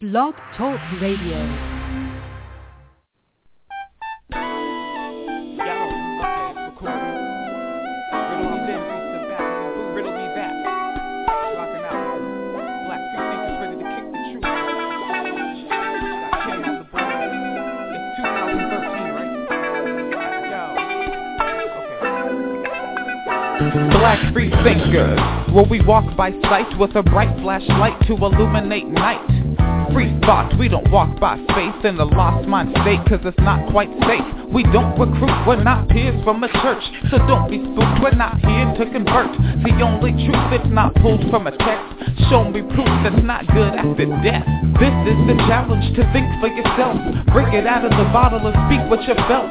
Blog Talk Radio. Black free thinkers, where we walk by sight with a bright flashlight to illuminate night. Free thought, we don't walk by faith in the lost mind state cause it's not quite safe. We don't recruit, we're not peers from a church, so don't be spooked, we're not here to convert. The only truth that's not pulled from a text, show me proof that's not good after death. This is the challenge to think for yourself, break it out of the bottle and speak what you felt.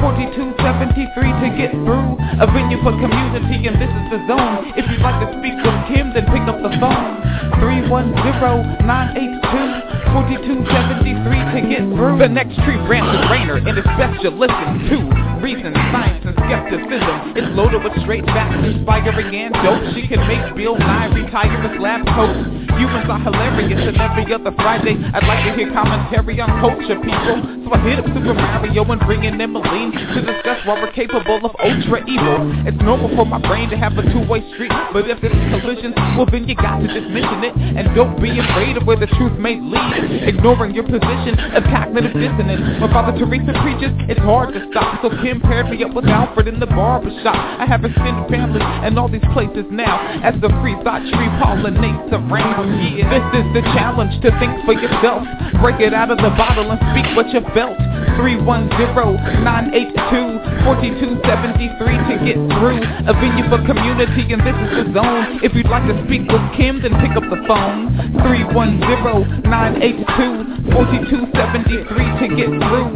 310-982-4273 to get through. A venue for community and this is the zone. If you'd like to speak with Kim, then pick up the phone. 310-982-4273 to get through. The next tree branch is Rainer and it's best you listen to. Reason, science, and skepticism. It's loaded with straight facts, inspiring and dope. She can make Bill Nye retire his lab coat. Humans are hilarious and every other Friday I'd like to hear commentary on culture people So I hit up Super Mario and bring in Emmeline To discuss why we're capable of ultra evil. It's normal for my brain to have a two-way street But if there's collisions, well then you got to just mention it. And don't be afraid of where the truth may lead. Ignoring your position of cognitive dissonance. When Father Teresa preaches, it's hard to stop. So Kim paired me up with Alfred in the barbershop. I have a extended family and all these places now. As the free thought tree pollinates around. Yeah. This is the challenge to think for yourself. Break it out of the bottle and speak what you felt. 310-982-4273 to get through. A venue for community and this is the zone. If you'd like to speak with Kim, then pick up the phone. 310-982-4273 to get through.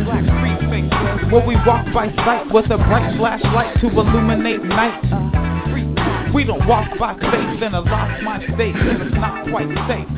Where we walk by sight with a bright flashlight to illuminate night. We don't walk by faith in a lost mind state and it's not quite safe.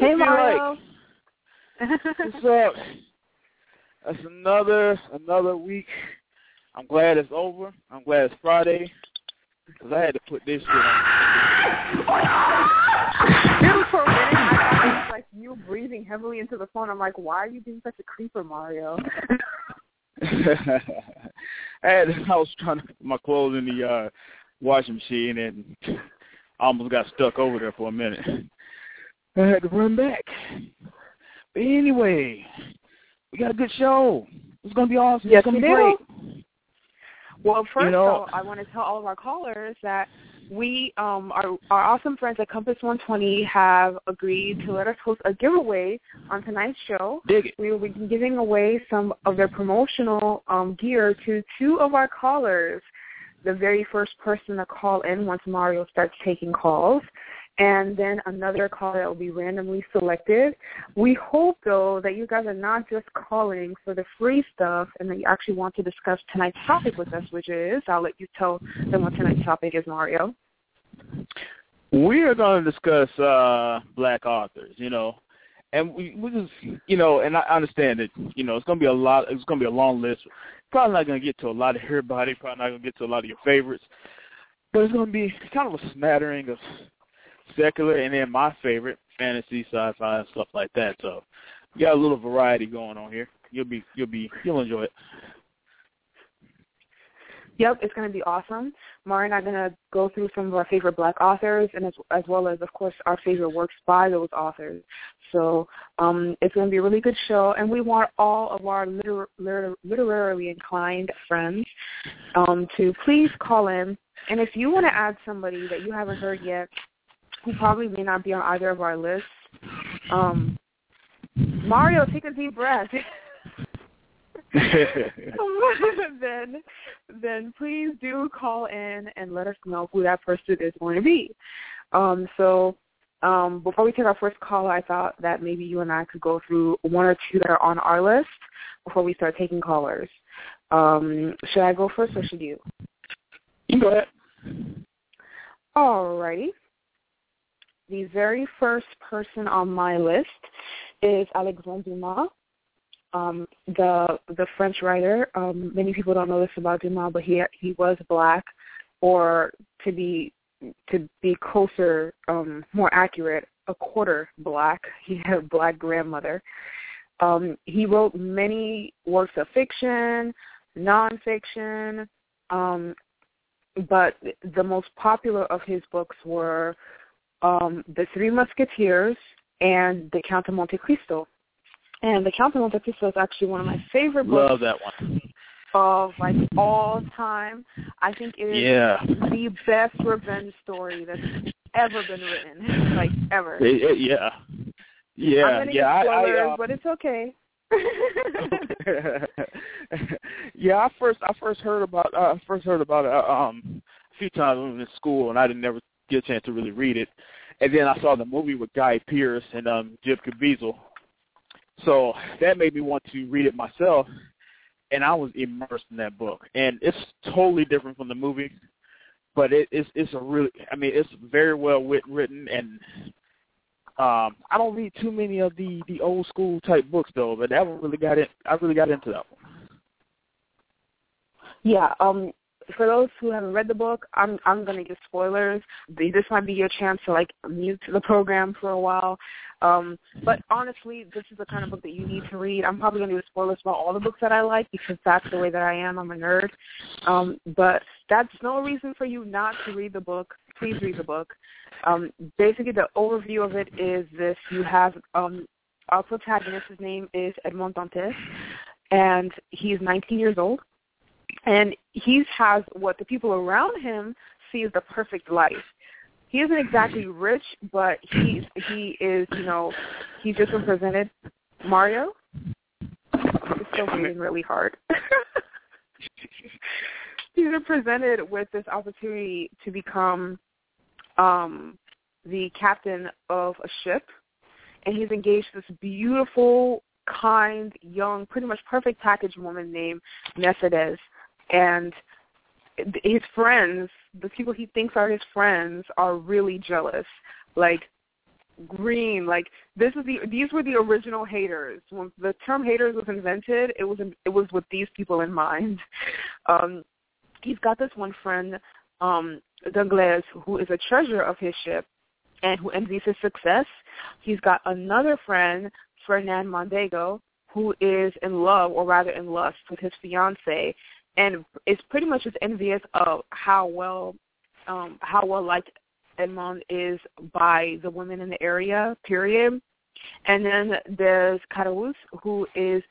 Hey, Mario. like? What's up? That's another another week. I'm glad it's over. I'm glad it's Friday because I had to put this shit on. Dude, for a minute, I was like you breathing heavily into the phone. I'm like, why are you being such a creeper, Mario? I had I was trying to put my clothes in the uh, washing machine and I almost got stuck over there for a minute. I had to run back. But anyway, we got a good show. It's gonna be awesome. Yes, it's gonna be great. Well, first, You know- though, I want to tell all of our callers that we, um, our, our awesome friends at Compass 120 have agreed to let us host a giveaway on tonight's show. Dig it. We will be giving away some of their promotional um, gear to two of our callers. The very first person to call in once Mario starts taking calls, and then another caller that will be randomly selected. We hope, though, that you guys are not just calling for the free stuff and that you actually want to discuss tonight's topic with us, which is, I'll let you tell them what tonight's topic is, Mario. We are going to discuss uh black authors, you know, and we we just you know, and I understand that you know it's going to be a lot. It's going to be a long list. Probably not going to get to a lot of everybody. Probably not going to get to a lot of your favorites, but it's going to be kind of a smattering of secular and then my favorite fantasy, sci-fi, and stuff like that. So we got a little variety going on here. You'll be you'll be you'll enjoy it. Yep, it's going to be awesome. Mario and I are going to go through some of our favorite black authors and as, as well as, of course, our favorite works by those authors. So um, it's going to be a really good show, and we want all of our liter- liter- literarily inclined friends um, to please call in. And if you want to add somebody that you haven't heard yet, who probably may not be on either of our lists, um, Mario, take a deep breath. then then please do call in and let us know who that person is going to be. Um, so um, before we take our first call, I thought that maybe you and I could go through one or two that are on our list before we start taking callers. Um, should I go first or should you? You go ahead. Alrighty. The very first person on my list is Alexandre Dumas, um, the the French writer. Um, many people don't know this about Dumas, but he he was black, or to be to be closer, um, more accurate, a quarter black. He had a black grandmother. Um, he wrote many works of fiction, nonfiction, um, but the most popular of his books were um, The Three Musketeers and The Count of Monte Cristo. And The Count of Monte Cristo is actually one of my favorite books. Love that one. Of like all time, I think it is Yeah. the best revenge story that's ever been written, like ever. It- it- yeah. Yeah. I'm gonna yeah. get I, spoilers, I, uh, but it's okay. yeah, I first I first heard about uh, I first heard about it uh, um a few times when I was in school and I didn't never get a chance to really read it. And then I saw the movie with Guy Pearce and um Jim Caviezel. So that made me want to read it myself and I was immersed in that book. And it's totally different from the movie. But it, it's it's a really I mean it's very well written and um, I don't read too many of the the old school type books though, but that one really got it. I really got into that one. Yeah, um for those who haven't read the book, I'm I'm gonna give spoilers. This might be your chance to like mute the program for a while. Um, but honestly, this is the kind of book that you need to read. I'm probably gonna do spoilers about all the books that I like because that's the way that I am. I'm a nerd. Um, but that's no reason for you not to read the book. Please read the book. Um, basically, the overview of it is this: you have um, our protagonist's name is Edmond Dantes, and he's 19 years old and he has what the people around him see as the perfect life. He isn't exactly rich, but he's he is you know he's just been presented. Mario, is still breathing really hard. he's been presented with this opportunity to become um the captain of a ship, and he's engaged this beautiful, kind, young, pretty much perfect package woman named Mercedes and his friends, the people he thinks are his friends, are really jealous. Like green, like this is the these were the original haters. When the term haters was invented, it was it was with these people in mind. Um, he's got this one friend, um, Danglars, who is a treasurer of his ship and who envies his success. He's got another friend, Fernand Mondego, who is in love, or rather in lust, with his fiance, and it's pretty much just envious of how well um how well liked Edmond is by the women in the area, period. And then there's Caderousse, who is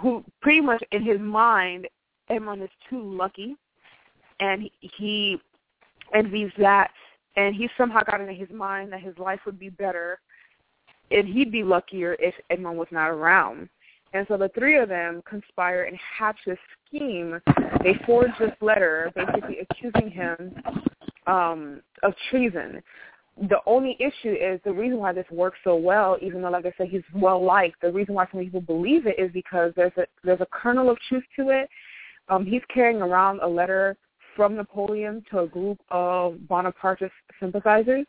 who pretty much in his mind Edmond is too lucky and he envies that and he somehow got into his mind that his life would be better and he'd be luckier if Edmond was not around. And so the three of them conspire and hatch this scheme. They forge this letter basically accusing him um, of treason. The only issue is the reason why this works so well, even though, like I said, he's well liked. The reason why some people believe it is because there's a there's a kernel of truth to it. Um, he's carrying around a letter from Napoleon to a group of Bonapartist sympathizers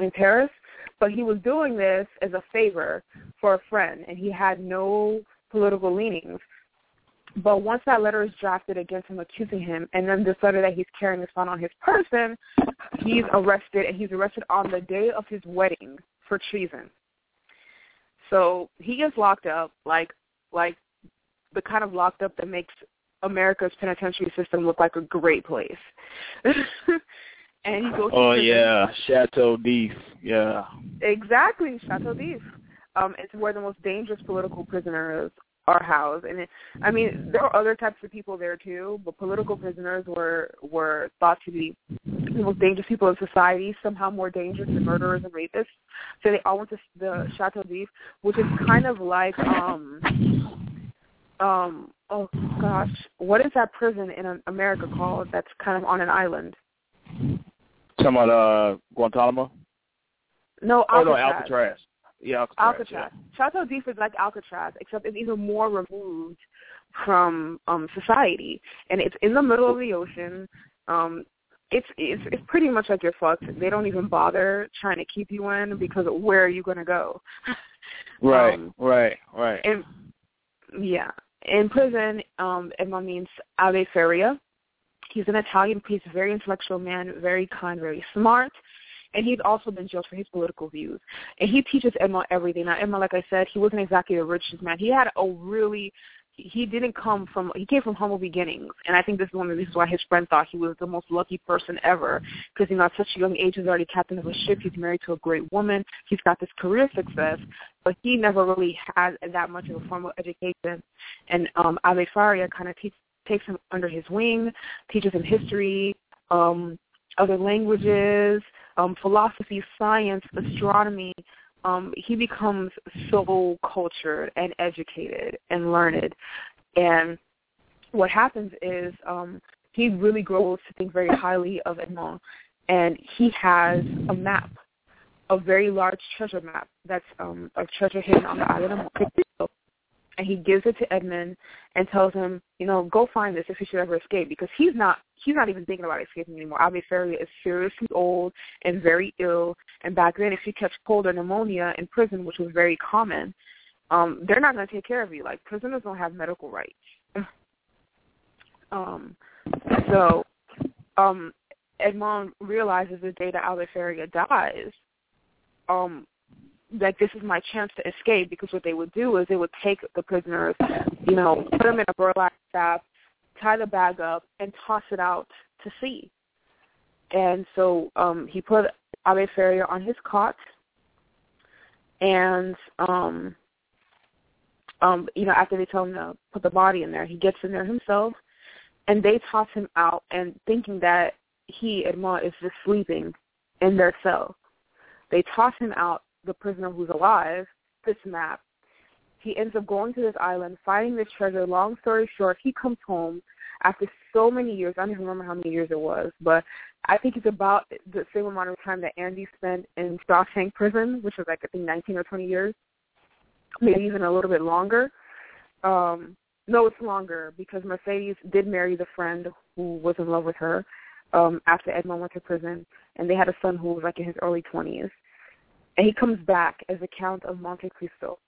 in Paris, but he was doing this as a favor for a friend, and he had no political leanings. But once that letter is drafted against him, accusing him, and then this letter that he's carrying is found on his person, he's arrested, and he's arrested on the day of his wedding for treason. So he gets locked up, like like the kind of locked up that makes America's penitentiary system look like a great place. and he goes. Oh yeah, Chateau d'If. Yeah. Exactly, Chateau d'If. Um, it's where the most dangerous political prisoners are housed, and it, I mean there are other types of people there too, but political prisoners were were thought to be the most dangerous people in society, somehow more dangerous than murderers and rapists. So they all went to the Chateau d'If, which is kind of like um um oh gosh, what is that prison in America called? That's kind of on an island. Talking about uh, Guantanamo. No, Oh no, Alcatraz. Yeah, Alcatraz. Alcatraz. Chateau D'If is like Alcatraz, except it's even more removed from um society, and it's in the middle of the ocean. Um, it's it's it's pretty much like you're fucked. They don't even bother trying to keep you in because where are you gonna go? Right, Um, right, right. And yeah, in prison, um, Edmond means Abbé Faria. He's an Italian priest, very intellectual man, very kind, very smart, and he's also been jailed for his political views. And he teaches Edmond everything. Now, Edmond, like I said, he wasn't exactly the richest man. He had a really he didn't come from he came from humble beginnings. And i think this is one of the reasons why his friend thought he was the most lucky person ever. Because you know at such a young age. He's already captain of a ship. He's married to a great woman. He's got this career success. But he never really had that much of a formal education. And um Abbé Faria kind of te- takes him under his wing teaches him history um other languages um philosophy science astronomy um, he becomes so cultured and educated and learned. And what happens is um, he really grows to think very highly of Edmond. And he has a map, a very large treasure map that's um, a treasure hidden on the island of. And he gives it to Edmond and tells him, you know, go find this if he should ever escape because he's not he's not even thinking about escaping anymore. Abbé Faria is seriously old and very ill. And back then, if you catch cold or pneumonia in prison, which was very common, um, they're not going to take care of you. Like prisoners don't have medical rights. um, so um, Edmond realizes the day that Abbé Faria dies, um, like this is my chance to escape because what they would do is they would take the prisoners, you know, put them in a burlap sack, tie the bag up, and toss it out to sea. And so um he put Abbé Faria on his cot, and um, um, you know, after they tell him to put the body in there, he gets in there himself, and they toss him out, and thinking that he Edmond is just sleeping in their cell. They toss him out, the prisoner who's alive, this map. He ends up going to this island, finding this treasure. Long story short, he comes home after so many years. I don't even remember how many years it was, but I think it's about the same amount of time that Andy spent in Shawshank Prison, which was like I think 19 or 20 years, maybe even a little bit longer. Um, no, it's longer because Mercedes did marry the friend who was in love with her um, after Edmond went to prison, and they had a son who was like in his early 20s. And he comes back as the Count of Monte Cristo,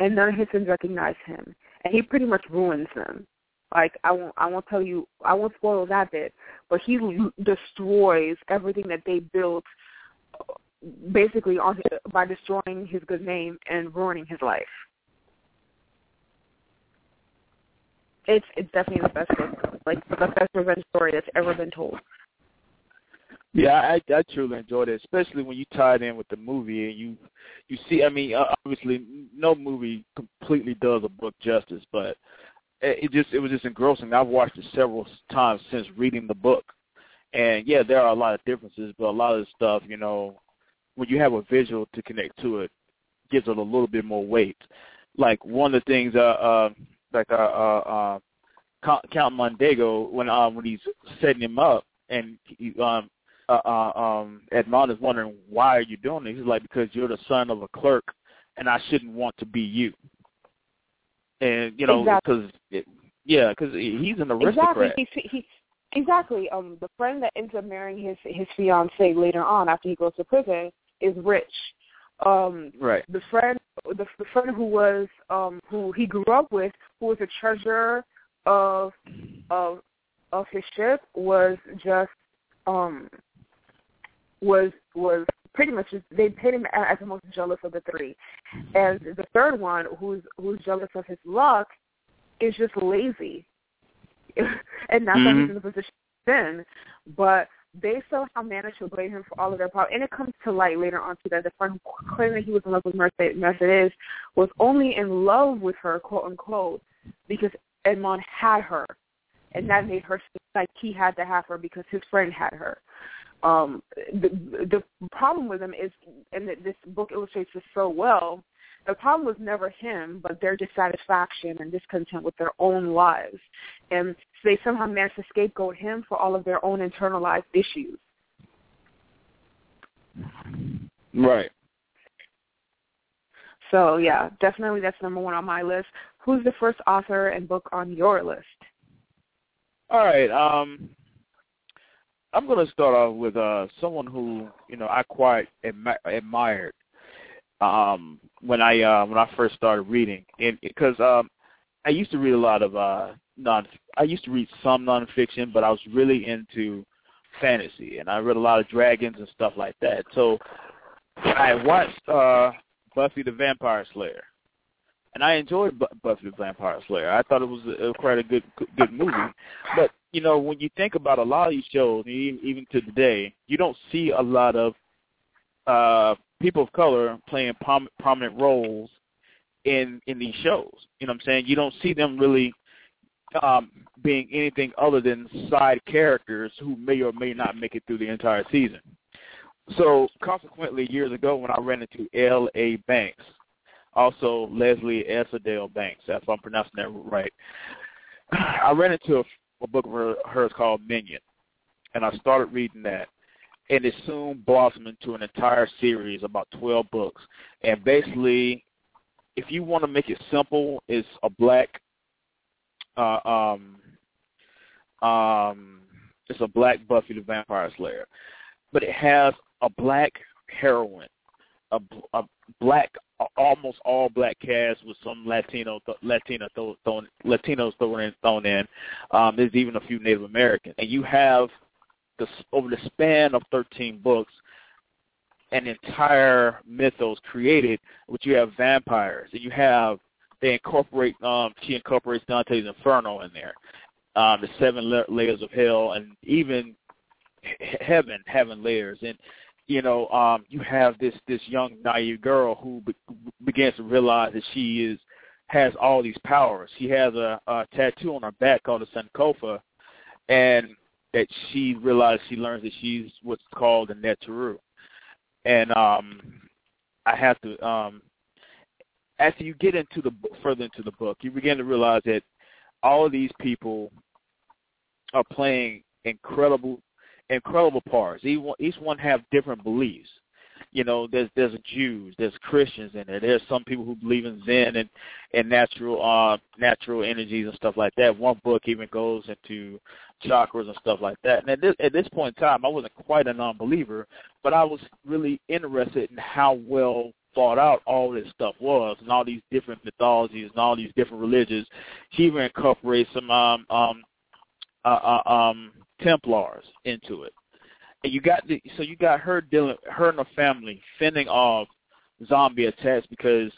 and none of his sons recognize him, and he pretty much ruins them. Like I won't, I won't tell you, I won't spoil that bit, but he destroys everything that they built, basically on his, by destroying his good name and ruining his life. It's it's definitely the best like the best revenge story that's ever been told. Yeah, I I truly enjoyed it, especially when you tie it in with the movie and you you see. I mean, obviously, no movie completely does a book justice, but it just it was just engrossing. I've watched it several times since reading the book, and yeah, there are a lot of differences, but a lot of the stuff, you know, when you have a visual to connect to it, gives it a little bit more weight. Like one of the things, uh, uh like uh, uh, uh Count Mondego when um when he's setting him up and he, um uh, uh um Edmond is wondering why are you doing this? He's like because you're the son of a clerk and I shouldn't want to be you. And you know because exactly. yeah because he's an aristocrat. Exactly. He, he, exactly. Um, the friend that ends up marrying his his fiance later on after he goes to prison is rich. Um, right. The friend, the, the friend who was um who he grew up with, who was a treasurer of of of his ship, was just um was was pretty much just, they paid him as the most jealous of the three, and the third one, who's who's jealous of his luck, is just lazy, and not that he's mm-hmm. in the position he's in, but they somehow managed to blame him for all of their problems. And it comes to light later on too that the friend who claimed that he was in love with Mercedes was only in love with her, quote unquote, because Edmond had her, and that made her like he had to have her because his friend had her. Um, the the problem with him is, and this book illustrates this so well. The problem was never him, but their dissatisfaction and discontent with their own lives. And so they somehow managed to scapegoat him for all of their own internalized issues. Right. So yeah, definitely that's number one on my list. Who's the first author and book on your list? All right. Um, I'm going to start off with uh, someone who you know I quite admired um, when I uh, when I first started reading, and because um, I used to read a lot of uh, non. I used to read some nonfiction, but I was really into fantasy, and I read a lot of dragons and stuff like that. So I watched uh, Buffy the Vampire Slayer, and I enjoyed Buffy the Vampire Slayer. I thought it was, a, quite a good good movie. But you know, when you think about a lot of these shows, even to today, you don't see a lot of uh, people of color playing prom- prominent roles in in these shows. You know what I'm saying? You don't see them really um, being anything other than side characters who may or may not make it through the entire season. So consequently, years ago when I ran into L.A. Banks, also Leslie Esdaile Banks, if I'm pronouncing that right, I ran into a, a book of her, hers called Minion, and I started reading that. And it soon blossomed into an entire series, about 12 books. And basically, if you want to make it simple, it's a black uh, um, um, it's a black Buffy the Vampire Slayer, but it has a black heroine, a, a black, almost all black cast with some Latino, th- Latina th- thrown, Latinos thrown in. Thrown in. Um, there's even a few Native Americans, and you have the over the span of 13 books, an entire mythos created, which you have vampires, and you have they incorporate um she incorporates Dante's Inferno in there, um the seven la- layers of hell, and even heaven having layers, and you know um you have this this young naive girl who be- begins to realize that she is has all these powers. She has a, a tattoo on her back called a Sankofa, and that she realizes she learns that she's what's called a Neteru. And um I have to um after you get into the further into the book, you begin to realize that all of these people are playing incredible, incredible parts. Each one, each one have different beliefs. You know, there's there's Jews, there's Christians in there. There's some people who believe in Zen and and natural uh natural energies and stuff like that. One book even goes into chakras and stuff like that. And at this at this point in time, I wasn't quite a non-believer, but I was really interested in how well thought out all this stuff was and all these different mythologies and all these different religions. She even incorporates some um um uh, uh, um Templars into it. And you got the so you got her dealing her and her family fending off zombie attacks because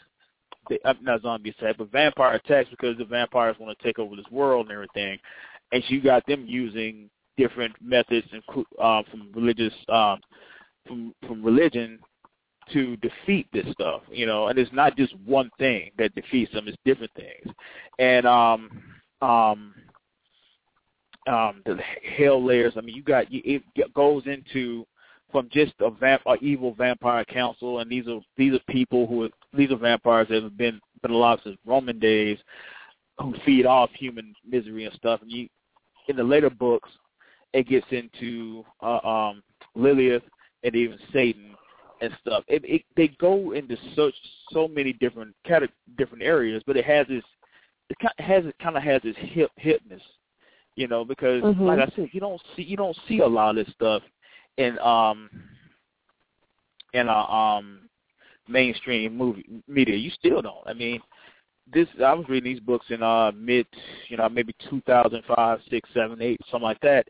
they, uh, not zombie attacks, but vampire attacks because the vampires want to take over this world and everything. And she got them using different methods and uh, from religious um, from from religion to defeat this stuff, you know, and it's not just one thing that defeats them; it's different things. And um, um, um, the hell layers. I mean, you got it goes into from just a vamp, a evil vampire council, and these are these are people who are, these are vampires that have been been alive since Roman days, who feed off human misery and stuff. And you, in the later books, it gets into uh, um, Lilith and even Satan and stuff. It, it they go into such so many different kind different areas, but it has this it has it kind of has this hip hipness, you know, because mm-hmm. like I said, you don't see you don't see a lot of this stuff in um in a um mainstream movie media. You still don't. I mean, this I was reading these books in uh mid, you know, maybe two thousand five, six, seven, eight, something like that.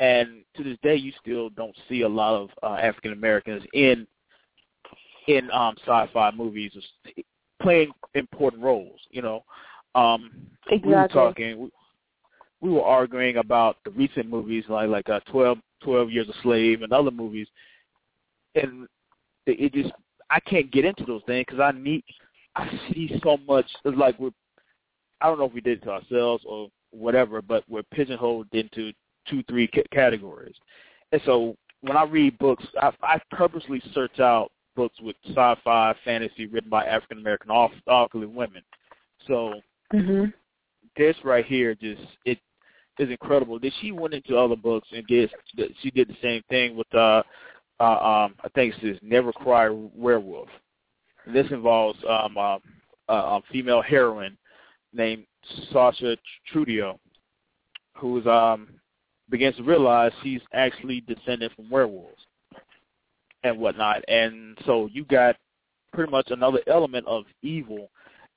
And to this day, you still don't see a lot of uh, African Americans in in um sci-fi movies playing important roles you know um exactly. we were talking we, we were arguing about the recent movies like like uh 12 12 years a slave and other movies and it just i can't get into those things because i need i see so much it's like we're i don't know if we did it to ourselves or whatever but we're pigeonholed into two three c- categories and so when i read books i i purposely search out books with sci-fi fantasy written by African American authors women. So mm-hmm. this right here just it is incredible. That she went into other books and did she did the same thing with uh uh, um, I think it's Never Cry Werewolf. And this involves um, uh, a female heroine named Sasha Trudeau, who's um, begins to realize she's actually descended from werewolves and whatnot. And so you got pretty much another element of evil.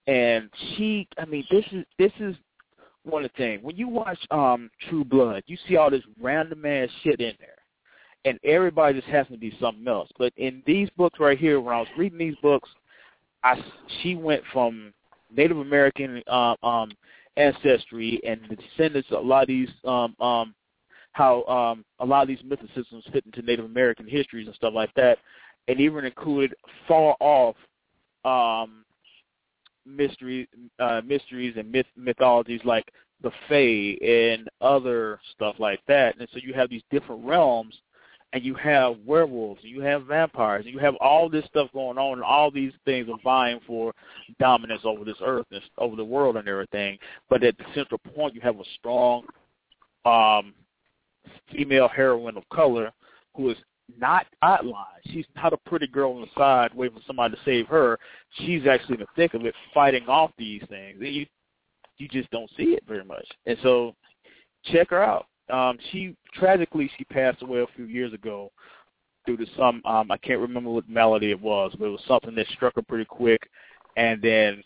And she, I mean, this is this is one things. When you watch um True Blood, you see all this random ass shit in there, and everybody just happens to be something else. But in these books right here, when I was reading these books, I she went from Native American um, um ancestry and the descendants of a lot of these um um how um a lot of these mythicisms fit into Native American histories and stuff like that, and even included far off um mystery uh mysteries and myth mythologies like the Fae and other stuff like that. And so you have these different realms and you have werewolves, and you have vampires, and you have all this stuff going on, and all these things are vying for dominance over this earth and over the world and everything. But at the central point, you have a strong um, female heroine of color who is not outlined. She's not a pretty girl on the side waiting for somebody to save her. She's actually in the thick of it, fighting off these things. And you you just don't see it very much. And so, check her out um, she tragically she passed away a few years ago due to some um, I can't remember what malady it was, but it was something that struck her pretty quick, and then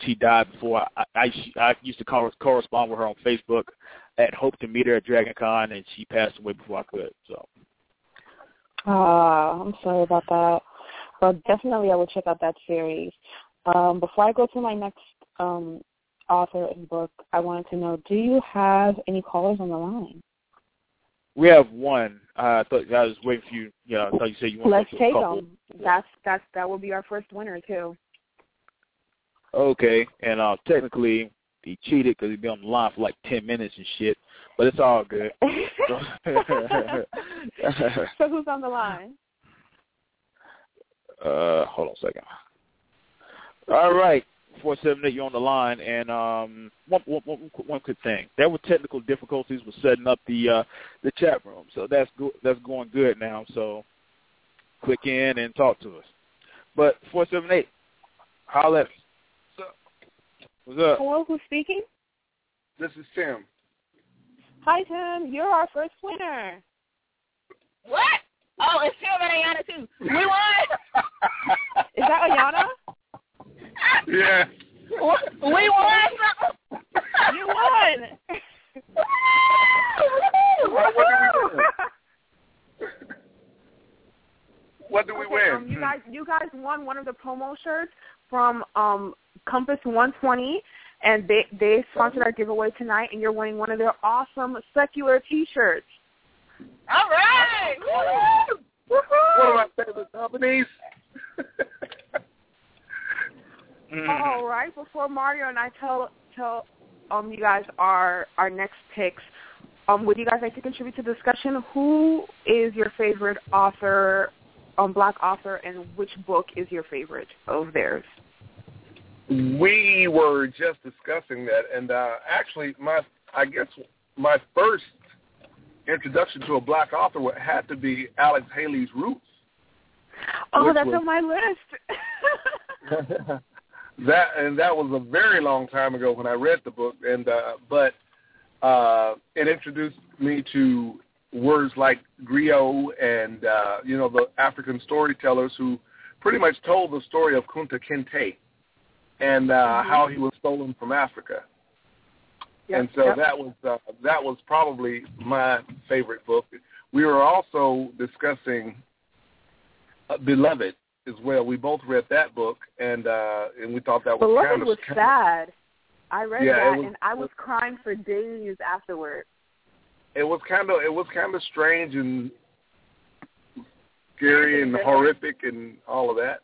she died before I I, I used to call, correspond with her on Facebook. I had hoped to meet her at Dragon Con, and she passed away before I could. So. Ah, uh, I'm sorry about that. But definitely I will check out that series. Um, before I go to my next um, author and book, I wanted to know, do you have any callers on the line? We have one. Uh, I thought I was waiting for you. Yeah, I thought you said you wanted Let's to take them. That's that's that will be our first winner too. Okay, and uh, technically he cheated because he been on the line for like ten minutes and shit, but it's all good. so who's on the line? Uh, hold on a second. All right, four seven eight, you're on the line. And um, one, one, one, one quick thing: there were technical difficulties with setting up the uh, the chat room, so that's go- that's going good now. So click in and talk to us. But four seven eight, holla at up? What's up? Hello, who's speaking? This is Tim. Hi, Tim. You're our first winner. What? Oh, it's Tim and Ayana too. We won. Is that Ayana? Yeah. we won. You won. what, what did we win? What did we okay, win? Um, you guys, you guys won one of the promo shirts from um, Compass 120, and they they sponsored our giveaway tonight, and you're winning one of their awesome secular T-shirts. All right. Woo! One of my favorite companies. All right. Before Mario and I tell tell um you guys our our next picks, um would you guys like to contribute to the discussion? Who is your favorite author, um black author, and which book is your favorite of theirs? We were just discussing that, and uh, actually, my I guess my first introduction to a black author would have to be Alex Haley's Roots. Oh, that's was- on my list. that and that was a very long time ago when I read the book, and uh, but uh, it introduced me to words like griot and uh, you know the African storytellers who pretty much told the story of Kunta Kinte and uh, Mhm. how he was stolen from Africa. Yep, and so yep. that was uh, that was probably my favorite book. We were also discussing uh, Beloved as well. We both read that book, and uh, and we thought that was Beloved kind of was kind of- sad. I read Yeah, that was- and I was crying for days afterward. It was kind of it was kind of strange and scary and horrific and all of that.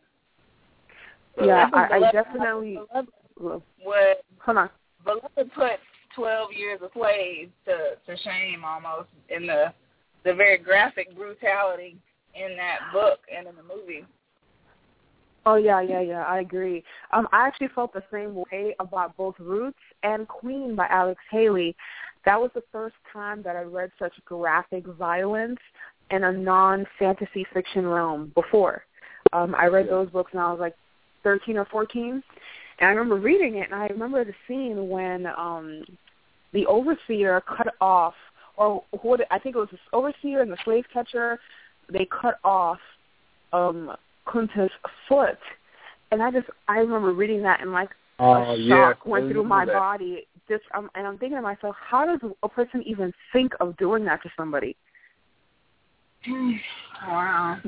Yeah, I, I definitely. Beloved was Hold on. Beloved put twelve years of slave to to shame almost in the the very graphic brutality in that book and in the movie. Oh yeah, yeah, yeah. I agree. Um, I actually felt the same way about both Roots and Queen by Alex Haley. That was the first time that I read such graphic violence in a non-fantasy fiction realm before. Um, I read those books and I was like 13 or 14, and I remember reading it, and I remember the scene when um, the overseer cut off, or what I think it was the overseer and the slave catcher, they cut off um, Kunta's foot, and I just I remember reading that and like Oh, a yeah, shock went through my that. body. Just um, and I'm thinking to myself, how does a person even think of doing that to somebody? Wow.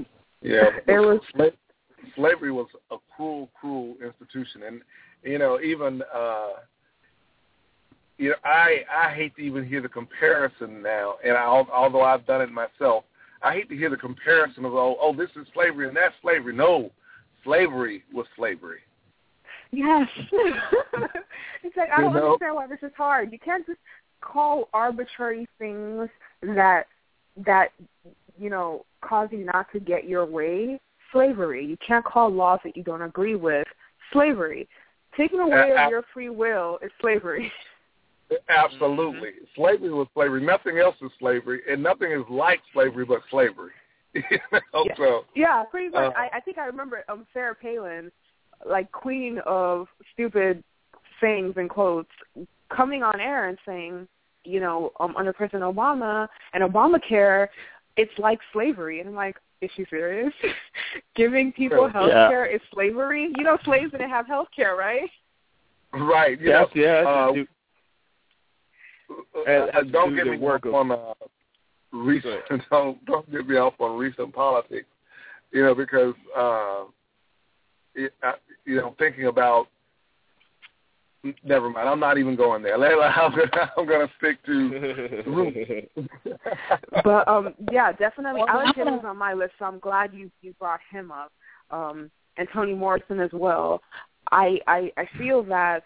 Yeah, There was- Sla- slavery was a cruel, cruel institution, and you know, even uh, you know, I I hate to even hear the comparison now, and I, although I've done it myself, I hate to hear the comparison of oh, oh, this is slavery and that's slavery. No, slavery was slavery. Yes. it's like I don't know? understand why this is hard. You can't just call arbitrary things that that you know cause you not to get your way slavery. You can't call laws that you don't agree with slavery. Taking away Uh, of your free will is slavery. Absolutely, slavery was slavery. Nothing else is slavery, and nothing is like slavery but slavery. you know, Yeah. so Yeah, pretty much. Uh, I, I think I remember um Sarah Palin, like queen of stupid sayings and quotes, coming on air and saying, you know, um, under President Obama and Obamacare, it's like slavery. And I'm like, is she serious? Giving people Sure. health Yeah. care is slavery? You know, slaves didn't have health care, right? right, you That's, know, yeah, uh, just Uh, That's uh, don't due get me work off of- on uh, recent. Don't don't get me off on recent politics. You know, because uh, it, I, you know, thinking about. Never mind. I'm not even going there. Let- I'm gonna, I'm gonna stick to. but um yeah, definitely Alex Haley was on my list, so I'm glad you you brought him up. Um and Toni Morrison as well. I I I feel that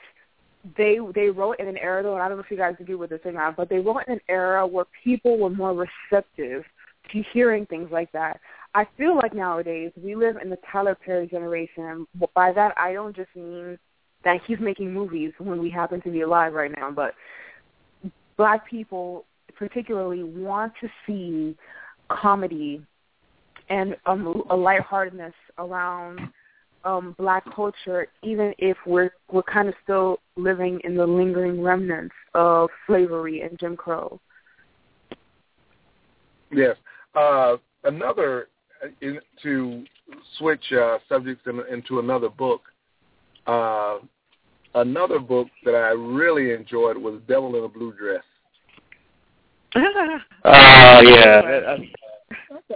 they they wrote in an era though, and I don't know if you guys agree with this or not, but they wrote in an era where people were more receptive to hearing things like that. I feel like nowadays we live in the Tyler Perry generation. By that I don't just mean that he's making movies when we happen to be alive right now, but black people particularly want to see comedy and um, a lightheartedness around um, black culture, even if we're we're kind of still living in the lingering remnants of slavery and Jim Crow. Yes. Uh, another in, to switch uh, subjects in, into another book. Uh, another book that I really enjoyed was Devil in a Blue Dress. Oh yeah, that, I,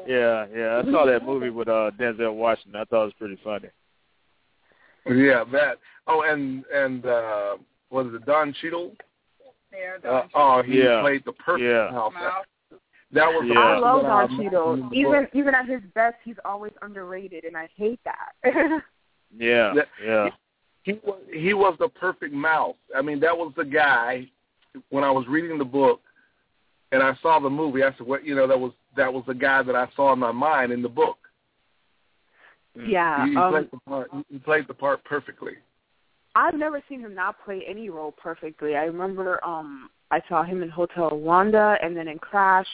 yeah, yeah. I saw that movie with uh Denzel Washington. I thought it was pretty funny. Yeah, that. Oh, and and uh, was it Don Cheadle? Yeah, Uh, don't oh, he Yeah. played the perfect Yeah. mouse. Mouse. That was the Yeah. I love Don Cheadle. imagined in the Even even at his best, he's always underrated, and I hate that. Yeah, yeah. He was he was the perfect mouse. I mean, that was the guy. When I was reading the book, and I saw the movie, I said, "What? You know, that was that was the guy that I saw in my mind in the book. yeah. he, he um, played the part. He played the part perfectly. I've never seen him not play any role perfectly. I remember um I saw him in Hotel Rwanda and then in Crash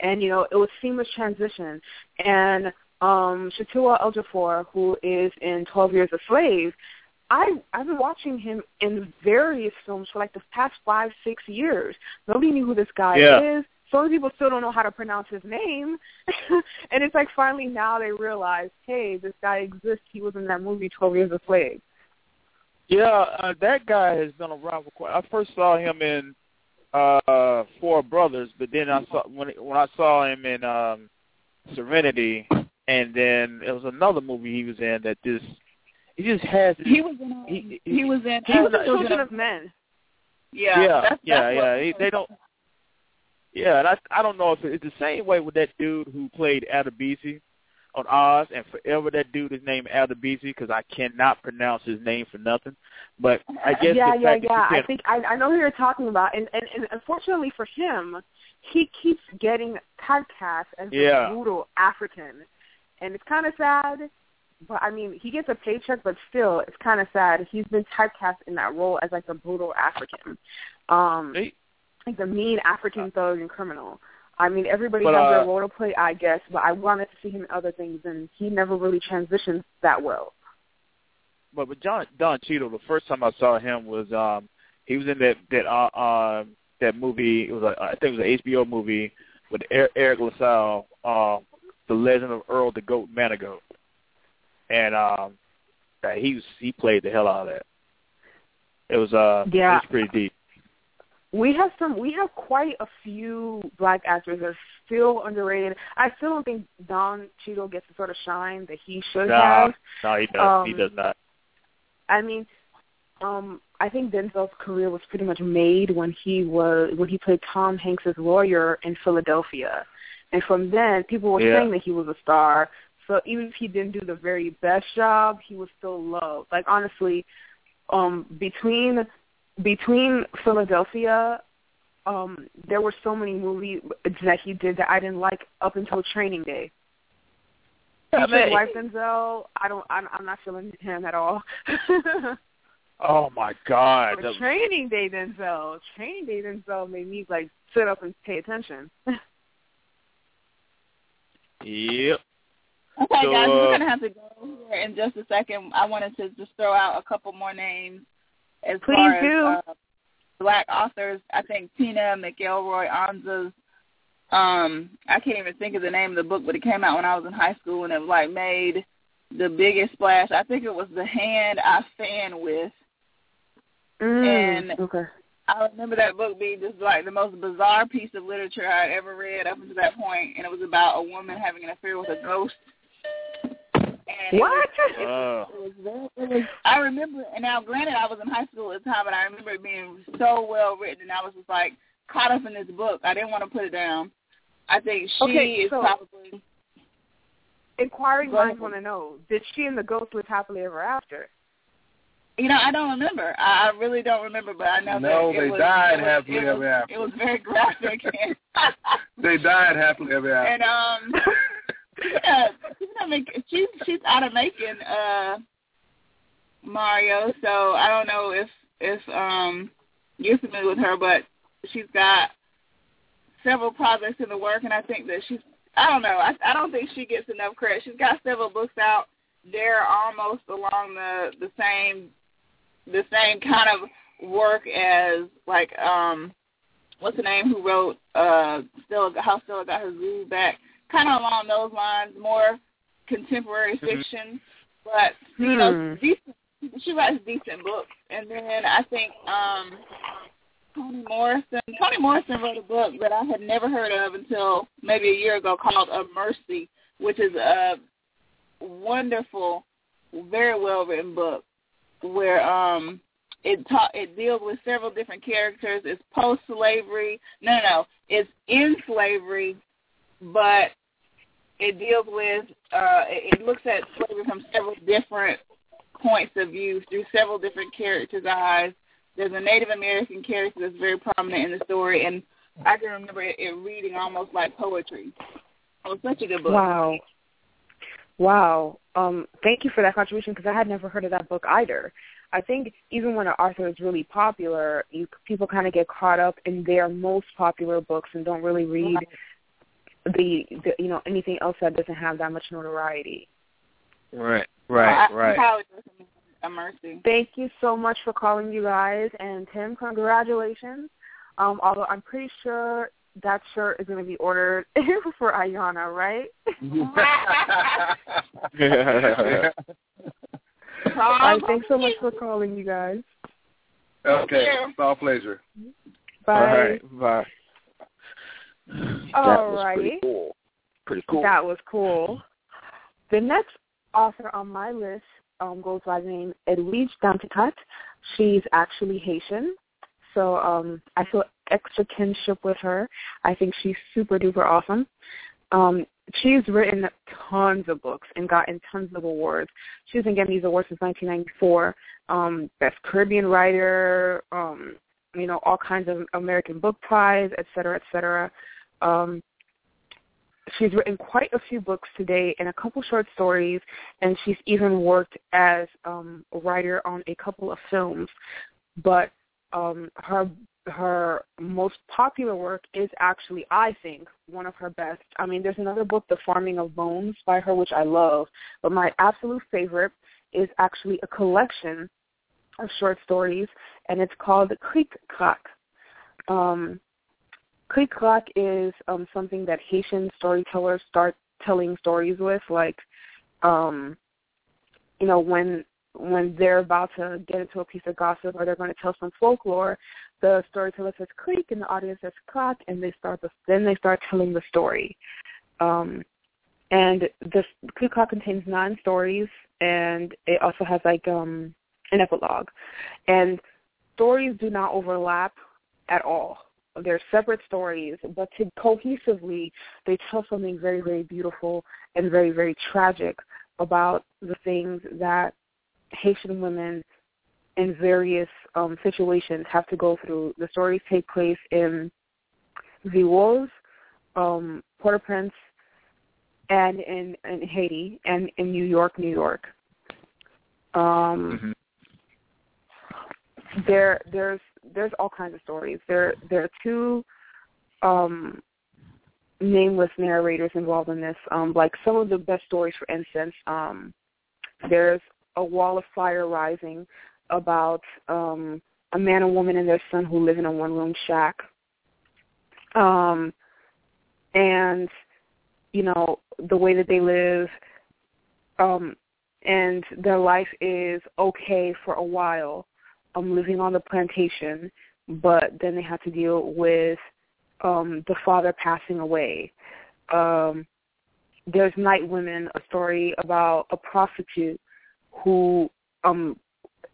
and you know, it was seamless transition. And um Chiwetel Ejiofor, who is in Twelve Years a Slave, I I've been watching him in various films for like the past five, six years. Nobody knew who this guy Yeah. is. So many people still don't know how to pronounce his name. and it's like finally now they realize, hey, this guy exists. He was in that movie Twelve Years a Slave. Yeah, uh, that guy has been around for quite. I first saw him in uh Four Brothers, but then I saw when when I saw him in um Serenity, and then it was another movie he was in that just he just has. He was in. Um, He- he, was in. He was uh, the Children of Men. Yeah, yeah, that's, yeah, that's yeah. He, they don't. Yeah, and I I don't know if it's the same way with that dude who played Adebisi on Oz, and forever that dude is named Adebisi because I cannot pronounce his name for nothing. But I guess yeah, the yeah, fact yeah. you I think I, I know who you're talking about, and, and and unfortunately for him, he keeps getting typecast as Yeah. a brutal African, and it's kind of sad. But I mean, he gets a paycheck, but still, it's kind of sad. He's been typecast in that role as like the brutal African, um, He- like the mean African thug and criminal. I mean, everybody But, has uh, their role to play, I guess, but I wanted to see him in other things, and he never really transitioned that well. But but John Don Cheadle, the first time I saw him was um he was in that that uh, uh that movie. It was a, I think it was an HBO movie with Er- Eric LaSalle, um, The Legend of Earl the Goat Manigault, and um that he was he played the hell out of that. It was uh Yeah. it was pretty deep. We have some. We have quite a few black actors that are still underrated. I still don't think Don Cheadle gets the sort of shine that he should No, have. no, he does. he Um, does not. I mean, um, I think Denzel's career was pretty much made when he was when he played Tom Hanks's lawyer in Philadelphia, and from then people were Yeah. saying that he was a star. So even if he didn't do the very best job, he was still loved. Like honestly, um, between between Philadelphia, um, there were so many movies that he did that I didn't like up until Training Day. He should wife Denzel. I don't. I'm, I'm not feeling him at all. Oh my God! But training day Denzel, training day Denzel made me like sit up and pay attention. Yep. Okay, So, guys, uh, we're gonna have to go here in just a second. I wanted to just throw out a couple more names as Please far do. as uh, black authors. I think Tina McElroy Ansa's. Um, I can't even think of the name of the book, but it came out when I was in high school, and it like made the biggest splash. I think it was The Hand I Fan With. Mm, And- okay. I remember that book being just like the most bizarre piece of literature I'd ever read up until that point, and it was about a woman having an affair with a ghost. And it What? It was very, it was, I remember, and now granted I was in high school at the time, but I remember it being so well written, and I was just like caught up in this book. I didn't want to put it down. I think she Okay, is so- probably. Inquiring minds want to know: Did she and the ghost live happily ever after? You know, I don't remember. I, I really don't remember, but I know No, that it they was, died it was, happily it was, ever after. It was very graphic. They died happily ever after. and um, yeah, she's not make, she's she's out of making uh Mario, so I don't know if if um you're familiar with her, but she's got several projects in the work, and I think that she's I don't know I I don't think she gets enough credit. She's got several books out. They're almost along the the same the same kind of work as like um what's the name who wrote uh Stella how Stella got her groove back kind of along those lines more contemporary Mhm. fiction but you know Hmm. decent she writes decent books and then I think um Toni Morrison Toni Morrison wrote a book that I had never heard of until maybe a year ago called A Mercy which is a wonderful very well written book where um it ta- it deals with several different characters. It's post slavery. No, no, no. It's in slavery, but it deals with uh it, it looks at slavery from several different points of view through several different characters' eyes. There's a Native American character that's very prominent in the story, and I can remember it, it reading almost like poetry. It was such a good book. Wow. Wow. Um, thank you for that contribution because I had never heard of that book either. I think even when an author is really popular, you people kind of get caught up in their most popular books and don't really read the, the you know anything else that doesn't have that much notoriety. right, So right, I right. highly A Mercy. Thank you so much for calling, you guys, and Tim, congratulations. Um, although I'm pretty sure that shirt is going to be ordered for Ayana, right? All right, thanks so much for calling, you guys. okay, it's all pleasure. Bye. All right, bye. All that was righty. pretty cool. Pretty cool. That was cool. The next author on my list um, goes by the name Edwidge Danticat. She's actually Haitian, so um, I feel extra kinship with her. I think she's super duper awesome. Um, she's written tons of books and gotten tons of awards. She's been getting these awards since 1994. Um, Best Caribbean Writer, um, you know, all kinds of American Book Prize, et cetera, et cetera. Um, she's written quite a few books today and a couple short stories, and she's even worked as um, a writer on a couple of films. But um, her her most popular work is actually, I think, one of her best. I mean, there's another book, The Farming of Bones, by her, which I love, but my absolute favorite is actually a collection of short stories, and it's called Creek Crack. Um, Krik? Krak! is um, something that Haitian storytellers start telling stories with, like, um, you know, when when they're about to get into a piece of gossip or they're going to tell some folklore, the storyteller says creek and the audience says clock and they start the, then they start telling the story. Um, and the Krik? Krak! contains nine stories and it also has like um, an epilogue. And stories do not overlap at all. They're separate stories, but to cohesively, they tell something very, very beautiful and very, very tragic about the things that Haitian women in various um, situations have to go through. The stories take place in Vieux, um, Port-au-Prince, and in, in Haiti, and in New York, New York. Um, mm-hmm. There, there's there's all kinds of stories. There, there are two um, nameless narrators involved in this. Um, like some of the best stories, for instance, um, there's a wall of fire rising about um, a man and woman and their son who live in a one-room shack. Um, and, you know, the way that they live um, and their life is okay for a while, um, living on the plantation, but then they have to deal with um, the father passing away. Um, there's Night Women, a story about a prostitute who um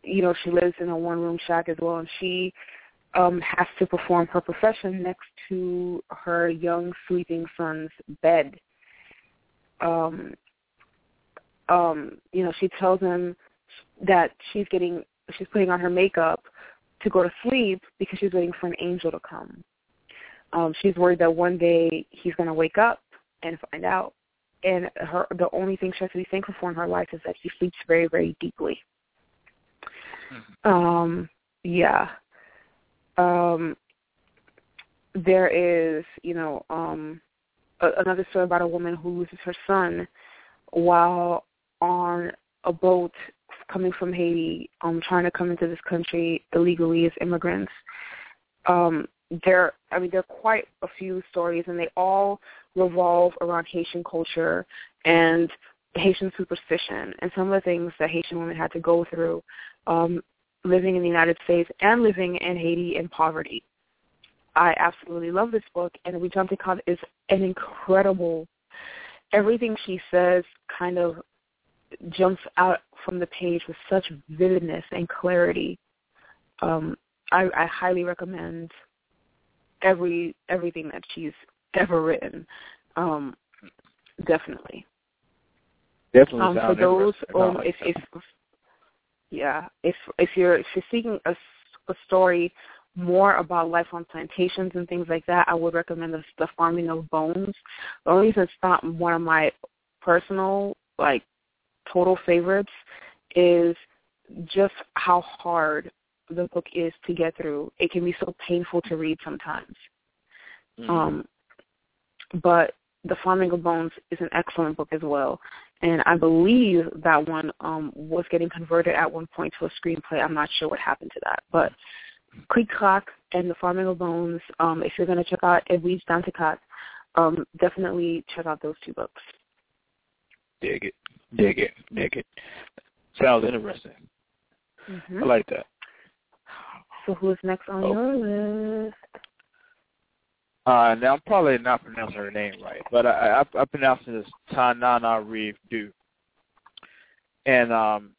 you know she lives in a one room shack as well and she um has to perform her profession next to her young sleeping son's bed um um you know she tells him that she's getting she's putting on her makeup to go to sleep because she's waiting for an angel to come. Um she's worried that one day he's going to wake up and find out. And her the only thing she has to be thankful for in her life is that she sleeps very very deeply. Mm-hmm. um yeah. Um there is you know um a, another story about a woman who loses her son while on a boat coming from Haiti um trying to come into this country illegally as immigrants um there I mean there are quite a few stories and they all revolve around Haitian culture and Haitian superstition and some of the things that Haitian women had to go through um, living in the United States and living in Haiti in poverty. I absolutely love this book, and Edwidge Danticat is an incredible. Everything she says kind of jumps out from the page with such vividness and clarity. Um, I, I highly recommend every everything that she's ever written. Um, definitely. Definitely. Um, for those, um, if, if yeah, if if you're if you're seeking a, a story more about life on plantations and things like that, I would recommend the, the Farming of Bones. The only reason it's not one of my personal like total favorites is just how hard the book is to get through. It can be so painful to read sometimes. Mm-hmm. Um, but The Farming of Bones is an excellent book as well. And I believe that one um, was getting converted at one point to a screenplay. I'm not sure what happened to that. But Krik? Krak! and The Farming of Bones, um, if you're going to check out Edwidge Danticat, um, definitely check out those two books. Dig it. Dig it. Dig it. Sounds interesting. Mm-hmm. I like that. So who's next on oh. your list? Uh, now I'm probably not pronouncing her name right, but I, I, I pronounce it as Tanana Reeve Du. And um,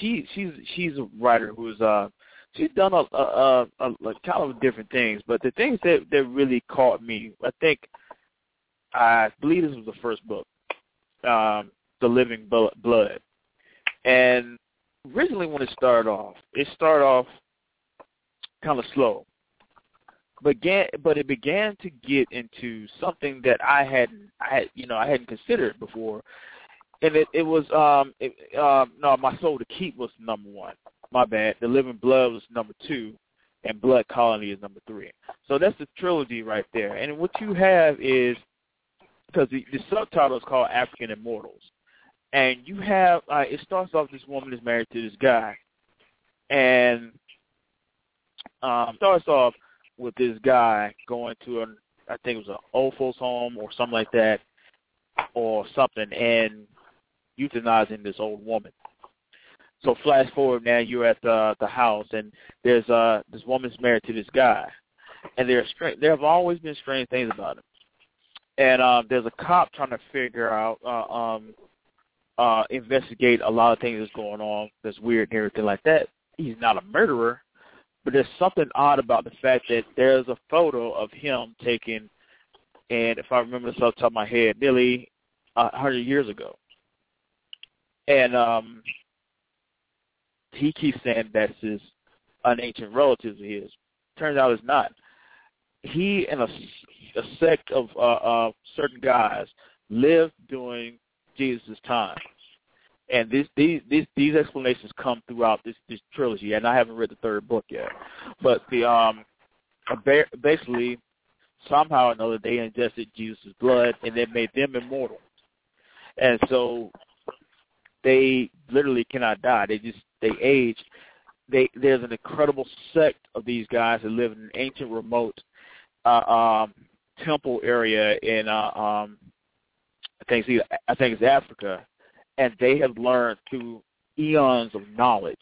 she she's she's a writer who's uh she's done a, a, a, a kind of different things, but the things that that really caught me, I think, I believe this was the first book, um, The Living Blood, and originally when it started off, it started off kind of slow. Began but it began to get into something that I hadn't, I had you know I hadn't considered before. And it it was um it, um no my soul to keep was number one. My bad. The living blood was number two and Blood Colony is number three. So that's the trilogy right there. And what you have is because the, the subtitle is called African Immortals, and you have uh, it starts off this woman is married to this guy, and um, starts off with this guy going to an I think it was an old folks home or something like that, or something, and euthanizing this old woman. So flash forward now, you're at the the house, and there's uh this woman's married to this guy, and there's strange. There have always been strange things about him, and um, there's a cop trying to figure out, uh, um, uh, investigate a lot of things that's going on that's weird and everything like that. He's not a murderer, but there's something odd about the fact that there's a photo of him taken, and if I remember this off the top of my head, nearly a hundred years ago, and um he keeps saying that's his an ancient relative of his. Turns out it's not. He and a, a sect of uh, uh, certain guys lived during Jesus' time, and this, these these these explanations come throughout this this trilogy. And I haven't read the third book yet, but the um basically somehow or another they ingested Jesus' blood and that made them immortal, and so they literally cannot die. They just they age. They there's an incredible sect of these guys that live in an ancient, remote uh, um, temple area in uh, um, I think it's I think it's Africa, and they have learned through eons of knowledge.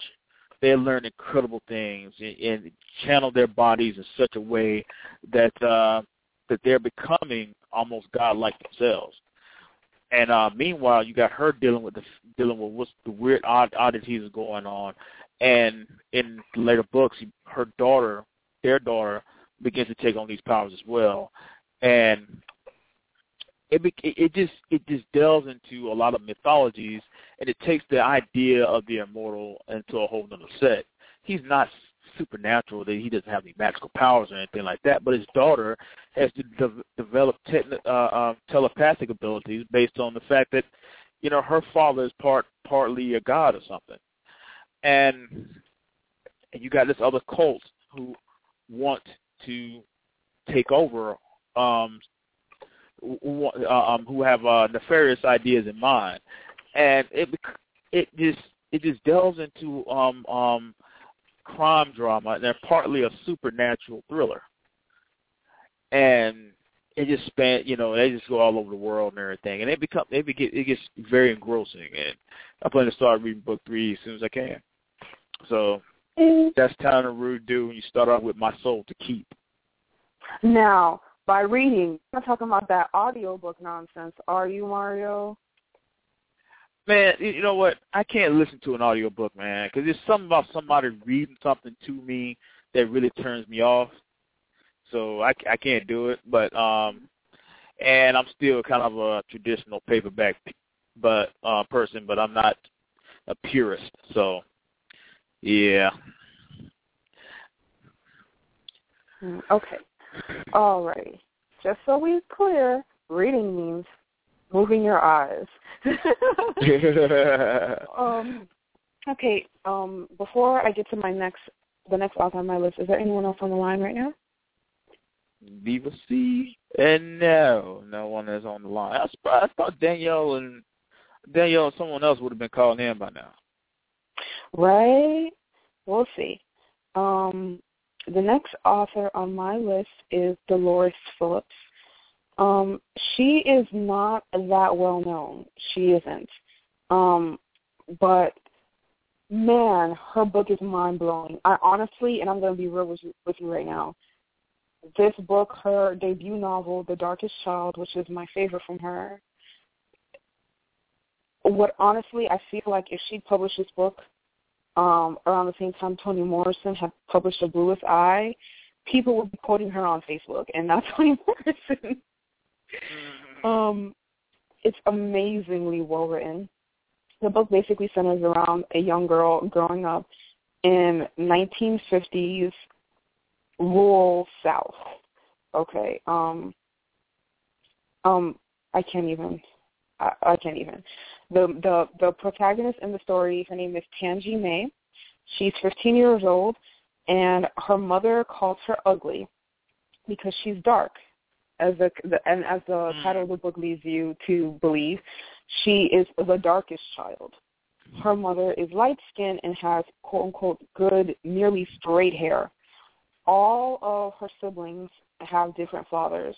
They learned incredible things and, and channel their bodies in such a way that uh, that they're becoming almost godlike themselves. And uh, meanwhile, you got her dealing with the dealing with what's the weird odd oddities going on. And in later books, her daughter, their daughter, begins to take on these powers as well. And it it just it just delves into a lot of mythologies, and it takes the idea of the immortal into a whole other set. He's not supernatural that he doesn't have any magical powers or anything like that, but his daughter has to de- develop te- uh, uh, telepathic abilities based on the fact that you know her father is part partly a god or something, and and you got this other cult who want to take over um um who have uh nefarious ideas in mind and it it just it just delves into um um crime drama and they're partly a supernatural thriller. And it just span you know, they just go all over the world and everything. And it become it get it gets very engrossing and I plan to start reading book three as soon as I can. So mm. that's kind of rude do when you start off with my soul to keep. Now, by reading, I'm not talking about that audiobook nonsense, are you, Mario? man, you know what? I can't listen to an audiobook, man, because there's something about somebody reading something to me that really turns me off. So I, I can't do it. But um, and I'm still kind of a traditional paperback, but uh, person, but I'm not a purist. So yeah. Mm, okay. All right. Just so we're clear, reading means moving your eyes. um, okay. Um, before I get to my next, the next author on my list, is there anyone else on the line right now? Viva C. And no, no one is on the line. I, I thought Danielle and Danielle and someone else would have been calling in by now. Right. We'll see. Um, the next author on my list is Dolores Phillips. Um, she is not that well known. She isn't. Um, but man, her book is mind blowing. I honestly, and I'm going to be real with you, with you right now. This book, her debut novel, The Darkest Child, which is my favorite from her. What honestly, I feel like if she published this book um, around the same time Toni Morrison had published The Bluest Eye, people would be quoting her on Facebook, and not Toni Morrison. Mm-hmm. Um, it's amazingly well written. The book basically centers around a young girl growing up in 1950s rural South. Okay. Um. Um. I can't even. I, I can't even. The the the protagonist in the story, her name is Tangy Mae. She's 15 years old, and her mother calls her ugly because she's dark. As the, the and as the Mm. title of the book leads you to believe, she is the darkest child. Her mother is light skinned and has quote unquote good, nearly straight hair. All of her siblings have different fathers,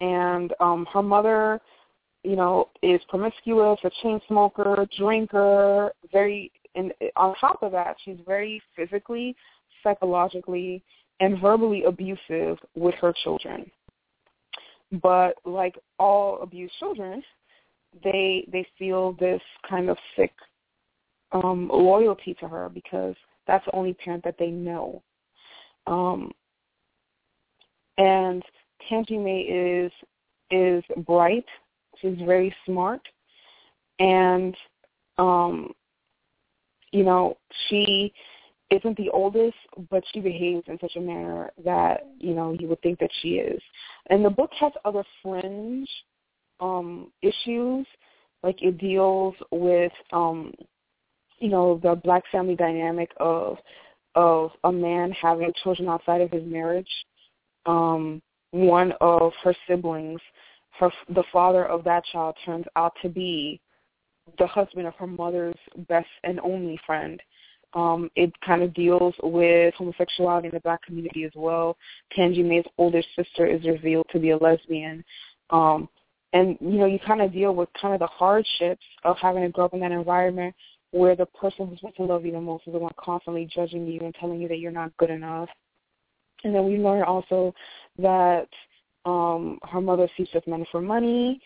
and um her mother, you know, is promiscuous, a chain smoker, drinker, very. And on top of that, she's very physically, psychologically, and verbally abusive with her children. But like all abused children, they they feel this kind of sick um loyalty to her because that's the only parent that they know. Um and Tangy Mae is is bright. She's very smart and um you know, she isn't the oldest, but she behaves in such a manner that, you know, you would think that she is. And the book has other fringe um issues. Like it deals with um you know, the black family dynamic of of a man having children outside of his marriage. Um one of her siblings, her the father of that child turns out to be the husband of her mother's best and only friend. Um, it kind of deals with homosexuality in the black community as well. Tangy Mae's older sister is revealed to be a lesbian. Um, and, you know, you kind of deal with kind of the hardships of having to grow up in that environment where the person who's supposed to love you the most is the one constantly judging you and telling you that you're not good enough. And then we learn also that um her mother sees with men for money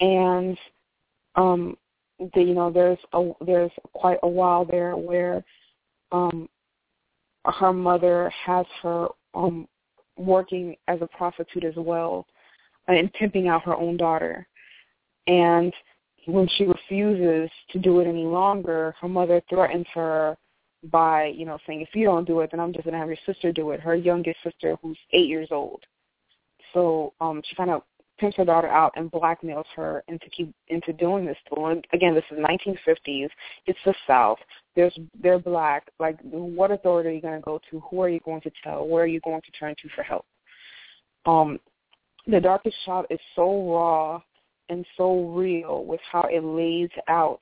and um the, you know there's a there's quite a while there where um her mother has her um working as a prostitute as well and pimping out her own daughter. And when she refuses to do it any longer her mother threatens her by you know saying if you don't do it then i'm just going to have your sister do it. Her youngest sister who's eight years old so um she kind of pimps her daughter out and blackmails her into keep into doing this. And again, this is 1950s. It's the South. There's they're black. Like, what authority are you going to go to? Who are you going to tell? Where are you going to turn to for help? Um, the Darkest Child is so raw and so real with how it lays out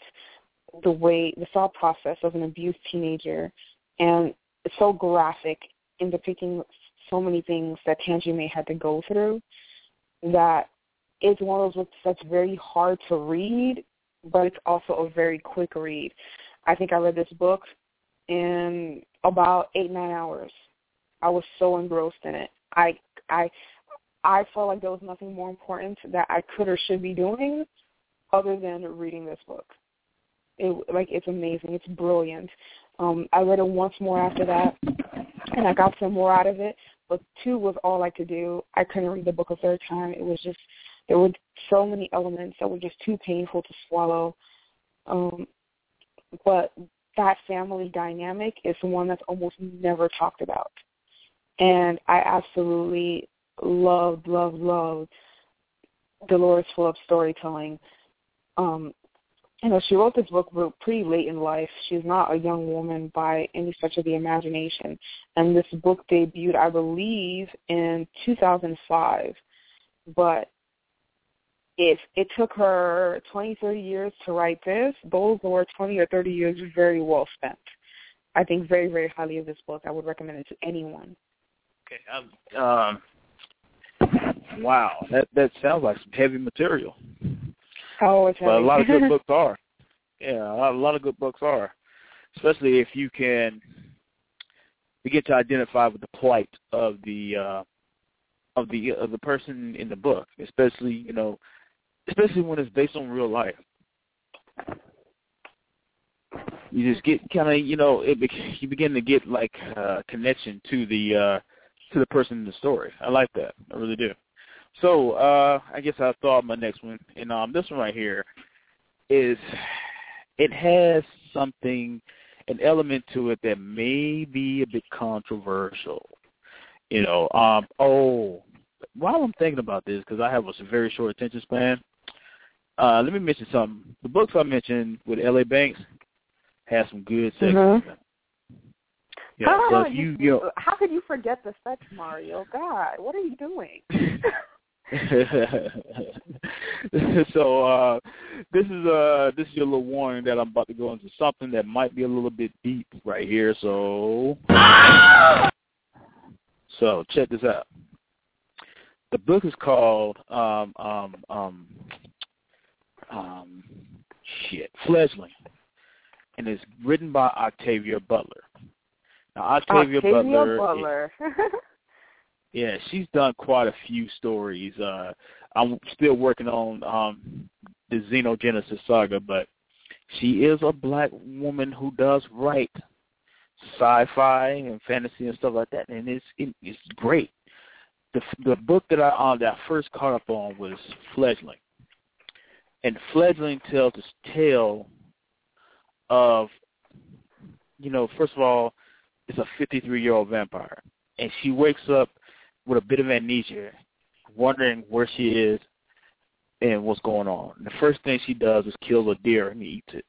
the way the thought process of an abused teenager, and it's so graphic in depicting so many things that Tangy Mae had to go through that it's one of those books that's very hard to read, but it's also a very quick read. I think I read this book in about eight nine hours. I was so engrossed in it. I I I felt like there was nothing more important that I could or should be doing other than reading this book. It like it's amazing. It's brilliant. Um, I read it once more after that, and I got some more out of it but two was all I could do. I couldn't read the book a third time. It was just there were so many elements that were just too painful to swallow. Um, but that family dynamic is one that's almost never talked about, and I absolutely loved, loved, loved Dolores Phillips' storytelling. Um, you know, she wrote this book pretty late in life. She's not a young woman by any stretch of the imagination. And this book debuted, I believe, in 2005. But if it took her 20, 30 years to write this, those were 20 or 30 years very well spent. I think very, very highly of this book. I would recommend it to anyone. Okay. Um, um, wow, that that sounds like some heavy material. Oh, it's But a lot of good books are. Yeah, a lot, a lot of good books are, especially if you can begin to identify with the plight of the uh, of the of the person in the book, especially you know, especially when it's based on real life. You just get kind of you know it, you begin to get like uh, connection to the uh, to the person in the story. I like that. I really do. So uh, I guess I thought my next one, and um, this one right here is it has something, an element to it that may be a bit controversial. You know, um, oh, while I'm thinking about this, because I have a very short attention span, uh, let me mention something. The books I mentioned with L.A. Banks has some good sex. Mhm. Yeah. oh, so if you, you know, how could you forget the sex, Mario? God, what are you doing? so uh this is uh this is your little warning that I'm about to go into something that might be a little bit deep right here. So so check this out. The book is called um um um um shit fledgling, and it's written by Octavia Butler. Now Octavia, Octavia Butler, Butler. yeah, she's done quite a few stories. Uh I'm still working on um the Xenogenesis saga, but she is a black woman who does write sci-fi and fantasy and stuff like that, and it's it, it's great. The the book that I uh, that I first caught up on was Fledgling, and Fledgling tells this tale of, you know, first of all, it's a 53 year old vampire, and she wakes up with a bit of amnesia, wondering where she is and what's going on. The first thing she does is kill a deer and eats it.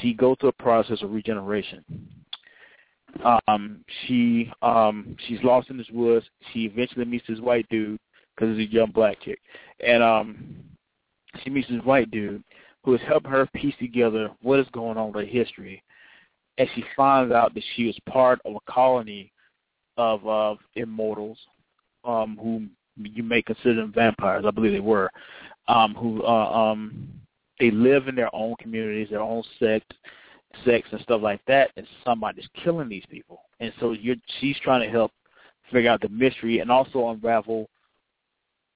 She goes through a process of regeneration. Um, she um, she's lost in this woods. She eventually meets this white dude because he's a young black chick, and um, she meets this white dude who is helping her piece together what is going on with her history, and she finds out that she was part of a colony of of immortals, um, who you may consider them vampires. I believe they were, um, who uh, um, they live in their own communities, their own sect, sex and stuff like that, and somebody's killing these people. And so you're she's trying to help figure out the mystery and also unravel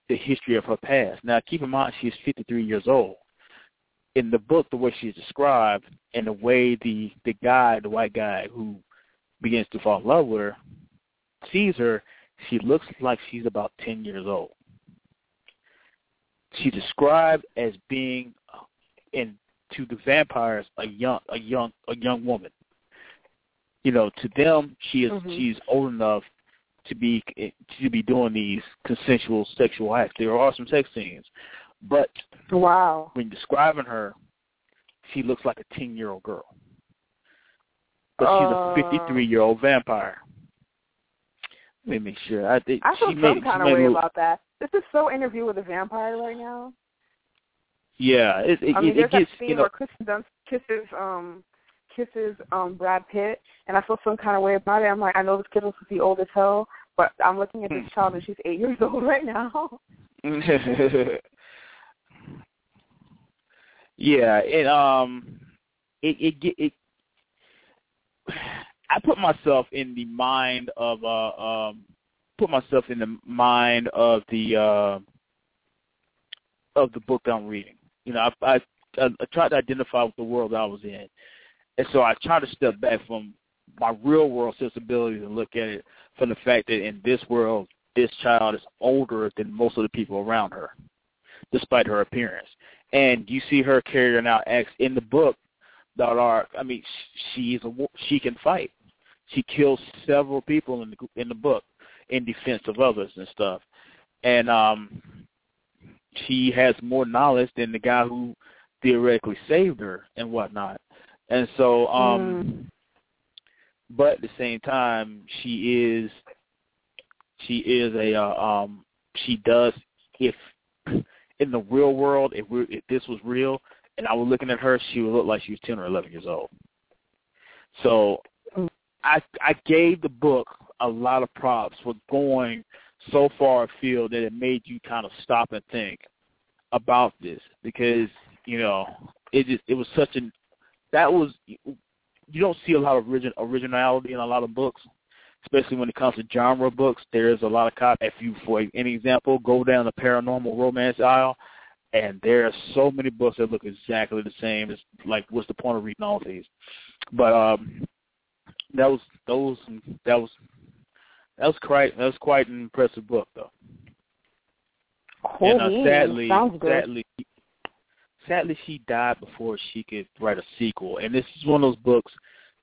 the history of her past. Now, keep in mind she's 53 years old. In the book, the way she's described and the way the the guy, the white guy who begins to fall in love with her, sees her, she looks like she's about 10 years old. She's described as being and to the vampires a young a young a young woman. You know, to them she is Mhm. she's old enough to be to be doing these consensual sexual acts. There are some sex scenes, but wow. when describing her, she looks like a ten year old girl. But Uh. she's a fifty three year old vampire. Let me make sure. I think I feel some made, kind of way about that. This is so interview with a vampire right now. Yeah, it, it, I mean, it, there's it gets that scene you know. where Kirsten Dunst kisses um kisses um Brad Pitt, and I feel some kind of way about it. I'm like, I know this kid supposed to be old as hell, but I'm looking at this Hmm. child and she's eight years old right now. yeah, it um, it it it. I put myself in the mind of uh um, put myself in the mind of the uh of the book I'm reading. You know, I I, I tried to identify with the world I was in, and so I try to step back from my real world sensibilities and look at it from the fact that in this world, this child is older than most of the people around her, despite her appearance. And you see her carrying out acts in the book that are, I mean, she's a she can fight. She kills several people in the in the book in defense of others and stuff. And um she has more knowledge than the guy who theoretically saved her and whatnot. And so um but at the same time she is she is a uh, um she does if in the real world if we if this was real and I was looking at her she would look like she was ten or eleven years old. So I I gave the book a lot of props for going so far afield that it made you kind of stop and think about this because you know it just it was such an that was you don't see a lot of origin, originality in a lot of books, especially when it comes to genre books. There's a lot of cop. If you, for an example, go down the paranormal romance aisle, and there are so many books that look exactly the same. It's like, what's the point of reading all these? But um, that was that those that was that was quite that was quite an impressive book though. and uh, sadly, sadly, sadly, she died before she could write a sequel. And this is one of those books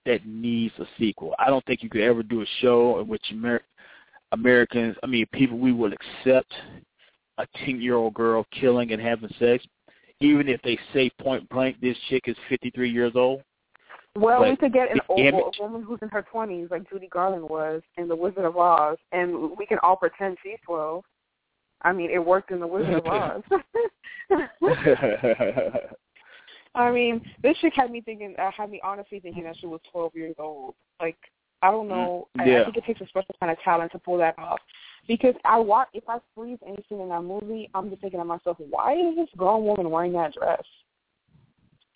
that needs a sequel. I don't think you could ever do a show in which Amer- Americans, I mean, people we will accept a ten-year-old girl killing and having sex, even if they say point blank this chick is fifty-three years old. Well, But we could get an old woman who's in her twenties, like Judy Garland was in The Wizard of Oz, and we can all pretend she's twelve. I mean, it worked in The Wizard of Oz. I mean, this chick had me thinking, uh, had me honestly thinking that she was 12 years old. Like, I don't know. I, Yeah. I think it takes a special kind of talent to pull that off. Because I watch, if I freeze anything in that movie, I'm just thinking to myself, why is this grown woman wearing that dress?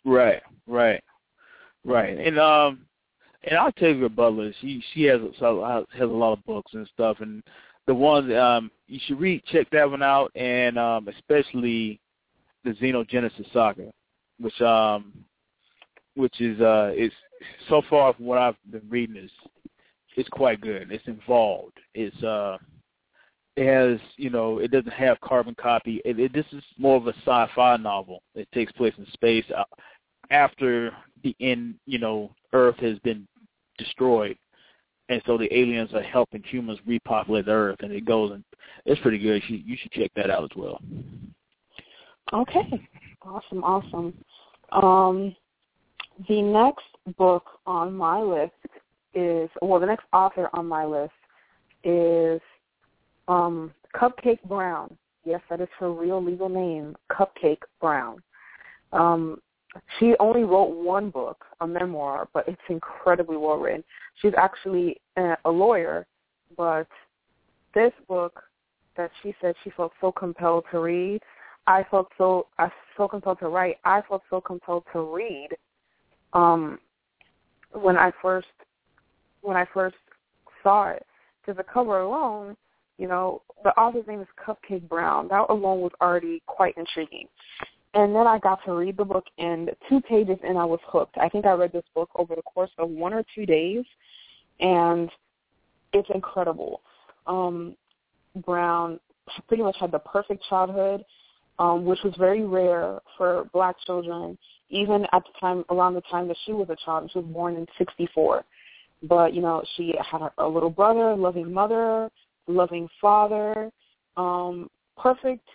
right, right, right. And um, and Octavia Butler, she she has a, has a lot of books and stuff, and the one um you should read, check that one out, and um especially the Xenogenesis saga, which um which is uh is so far from what I've been reading is it's quite good. It's involved. It's uh it has you know it doesn't have carbon copy. It, it this is more of a sci-fi novel. It takes place in space uh, after the end. You know, Earth has been destroyed, and so the aliens are helping humans repopulate Earth, and it goes and it's pretty good. You, you should check that out as well. Okay. Awesome, awesome. Um, the next book on my list is, well, the next author on my list is um, Cupcake Brown. Yes, that is her real legal name, Cupcake Brown. Um, she only wrote one book, a memoir, but it's incredibly well written. She's actually a, a lawyer, but this book that she said she felt so compelled to read I felt so I felt compelled to write. I felt so compelled to read. Um, when I first when I first saw it, because the cover alone, you know, the author's name is Cupcake Brown. That alone was already quite intriguing. And then I got to read the book, and two pages in, I was hooked. I think I read this book over the course of one or two days, and it's incredible. Um, Brown pretty much had the perfect childhood um, which was very rare for black children, even at the time, around the time that she was a child. She was born in 64. But, you know, she had a, a little brother, loving mother, loving father, um, perfect,